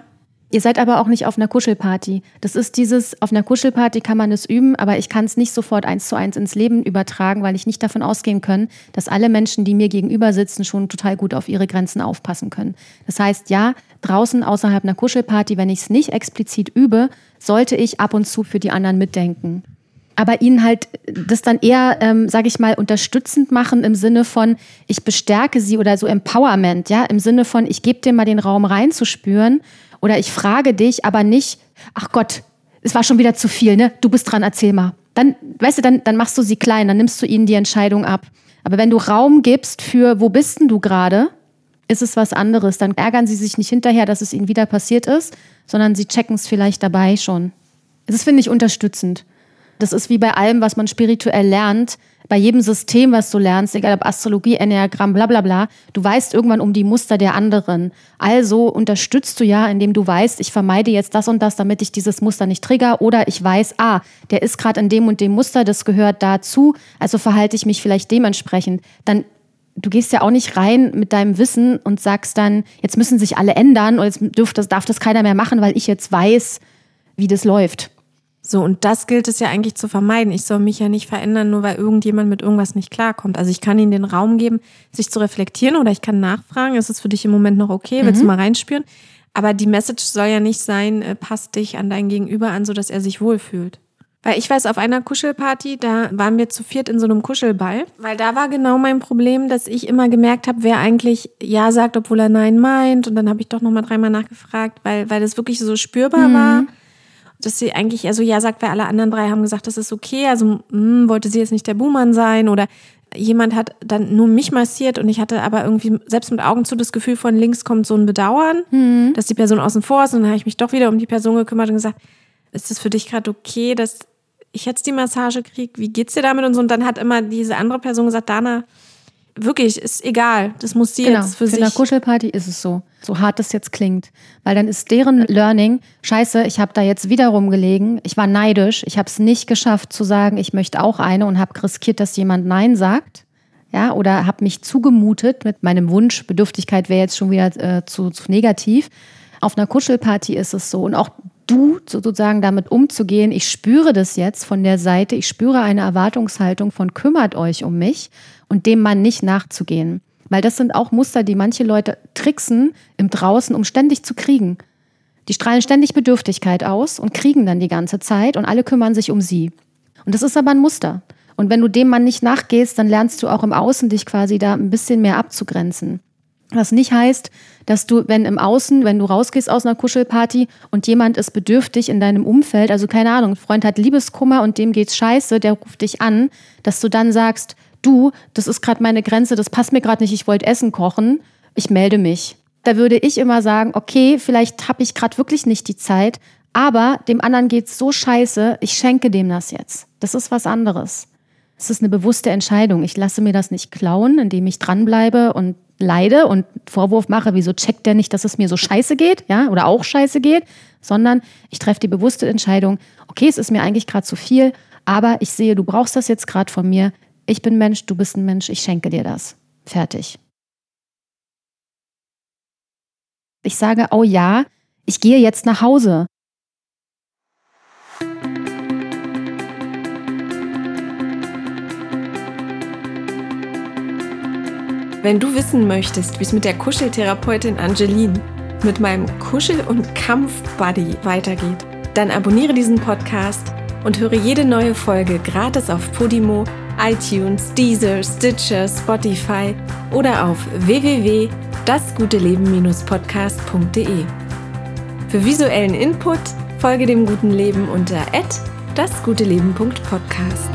Ihr seid aber auch nicht auf einer Kuschelparty. Das ist dieses, auf einer Kuschelparty kann man es üben, aber ich kann es nicht sofort eins zu eins ins Leben übertragen, weil ich nicht davon ausgehen kann, dass alle Menschen, die mir gegenüber sitzen, schon total gut auf ihre Grenzen aufpassen können. Das heißt, ja, draußen außerhalb einer Kuschelparty, wenn ich es nicht explizit übe, sollte ich ab und zu für die anderen mitdenken aber ihnen halt das dann eher, ähm, sage ich mal, unterstützend machen im Sinne von, ich bestärke sie oder so Empowerment, ja, im Sinne von, ich gebe dir mal den Raum reinzuspüren oder ich frage dich, aber nicht, ach Gott, es war schon wieder zu viel, ne? Du bist dran, erzähl mal. Dann, weißt du, dann, dann machst du sie klein, dann nimmst du ihnen die Entscheidung ab. Aber wenn du Raum gibst für, wo bist denn du gerade, ist es was anderes. Dann ärgern sie sich nicht hinterher, dass es ihnen wieder passiert ist, sondern sie checken es vielleicht dabei schon. Das finde ich unterstützend. Das ist wie bei allem, was man spirituell lernt. Bei jedem System, was du lernst, egal ob Astrologie, Enneagramm, bla bla bla, du weißt irgendwann um die Muster der anderen. Also unterstützt du ja, indem du weißt, ich vermeide jetzt das und das, damit ich dieses Muster nicht trigger. Oder ich weiß, ah, der ist gerade in dem und dem Muster, das gehört dazu, also verhalte ich mich vielleicht dementsprechend. Dann du gehst ja auch nicht rein mit deinem Wissen und sagst dann, jetzt müssen sich alle ändern und jetzt dürf das, darf das keiner mehr machen, weil ich jetzt weiß, wie das läuft. So, und das gilt es ja eigentlich zu vermeiden. Ich soll mich ja nicht verändern, nur weil irgendjemand mit irgendwas nicht klarkommt. Also ich kann ihnen den Raum geben, sich zu reflektieren oder ich kann nachfragen, ist es für dich im Moment noch okay? Willst mhm. du mal reinspüren? Aber die Message soll ja nicht sein, äh, passt dich an dein Gegenüber an, sodass er sich wohlfühlt. Weil ich weiß, auf einer Kuschelparty, da waren wir zu viert in so einem Kuschelball, weil da war genau mein Problem, dass ich immer gemerkt habe, wer eigentlich Ja sagt, obwohl er Nein meint. Und dann habe ich doch nochmal dreimal nachgefragt, weil, weil das wirklich so spürbar mhm. war dass sie eigentlich also ja sagt, weil alle anderen drei haben gesagt, das ist okay. Also mh, hm, wollte sie jetzt nicht der Buhmann sein oder jemand hat dann nur mich massiert und ich hatte aber irgendwie selbst mit Augen zu das Gefühl von links kommt so ein Bedauern, mhm. dass die Person außen vor ist und dann habe ich mich doch wieder um die Person gekümmert und gesagt, ist das für dich gerade okay, dass ich jetzt die Massage kriege? Wie geht's dir damit und so und dann hat immer diese andere Person gesagt, Dana, wirklich, ist egal. Das muss sie genau. jetzt für, für sich. Für eine Kuschelparty ist es so. So hart das jetzt klingt. Weil dann ist deren Learning, scheiße, ich habe da jetzt wieder rumgelegen. Ich war neidisch. Ich habe es nicht geschafft zu sagen, ich möchte auch eine und habe riskiert, dass jemand Nein sagt. Ja, oder habe mich zugemutet mit meinem Wunsch. Bedürftigkeit wäre jetzt schon wieder äh, zu, zu negativ. Auf einer Kuschelparty ist es so. Und auch du sozusagen damit umzugehen. Ich spüre das jetzt von der Seite. Ich spüre eine Erwartungshaltung von kümmert euch um mich und dem Mann nicht nachzugehen. Weil das sind auch Muster, die manche Leute tricksen im Draußen, um ständig zu kriegen. Die strahlen ständig Bedürftigkeit aus und kriegen dann die ganze Zeit und alle kümmern sich um sie. Und das ist aber ein Muster. Und wenn du dem Mann nicht nachgehst, dann lernst du auch im Außen dich quasi da ein bisschen mehr abzugrenzen. Was nicht heißt, dass du, wenn im Außen, wenn du rausgehst aus einer Kuschelparty und jemand ist bedürftig in deinem Umfeld, also keine Ahnung, ein Freund hat Liebeskummer und dem geht's scheiße, der ruft dich an, dass du dann sagst, du, das ist gerade meine Grenze, das passt mir gerade nicht, ich wollte Essen kochen, ich melde mich. Da würde ich immer sagen, okay, vielleicht habe ich gerade wirklich nicht die Zeit, aber dem anderen geht's so scheiße, ich schenke dem das jetzt. Das ist was anderes. Es ist eine bewusste Entscheidung. Ich lasse mir das nicht klauen, indem ich dranbleibe und leide und Vorwurf mache, wieso checkt der nicht, dass es mir so scheiße geht, ja, oder auch scheiße geht, sondern ich treffe die bewusste Entscheidung, okay, es ist mir eigentlich gerade zu viel, aber ich sehe, du brauchst das jetzt gerade von mir, ich bin Mensch, du bist ein Mensch, ich schenke dir das. Fertig. Ich sage, oh ja, ich gehe jetzt nach Hause. Wenn du wissen möchtest, wie es mit der Kuscheltherapeutin Angeline, mit meinem Kuschel- und Kampf-Buddy weitergeht, dann abonniere diesen Podcast und höre jede neue Folge gratis auf Podimo iTunes, Deezer, Stitcher, Spotify oder auf www.dasguteleben-podcast.de. Für visuellen Input folge dem guten Leben unter dasguteleben.podcast.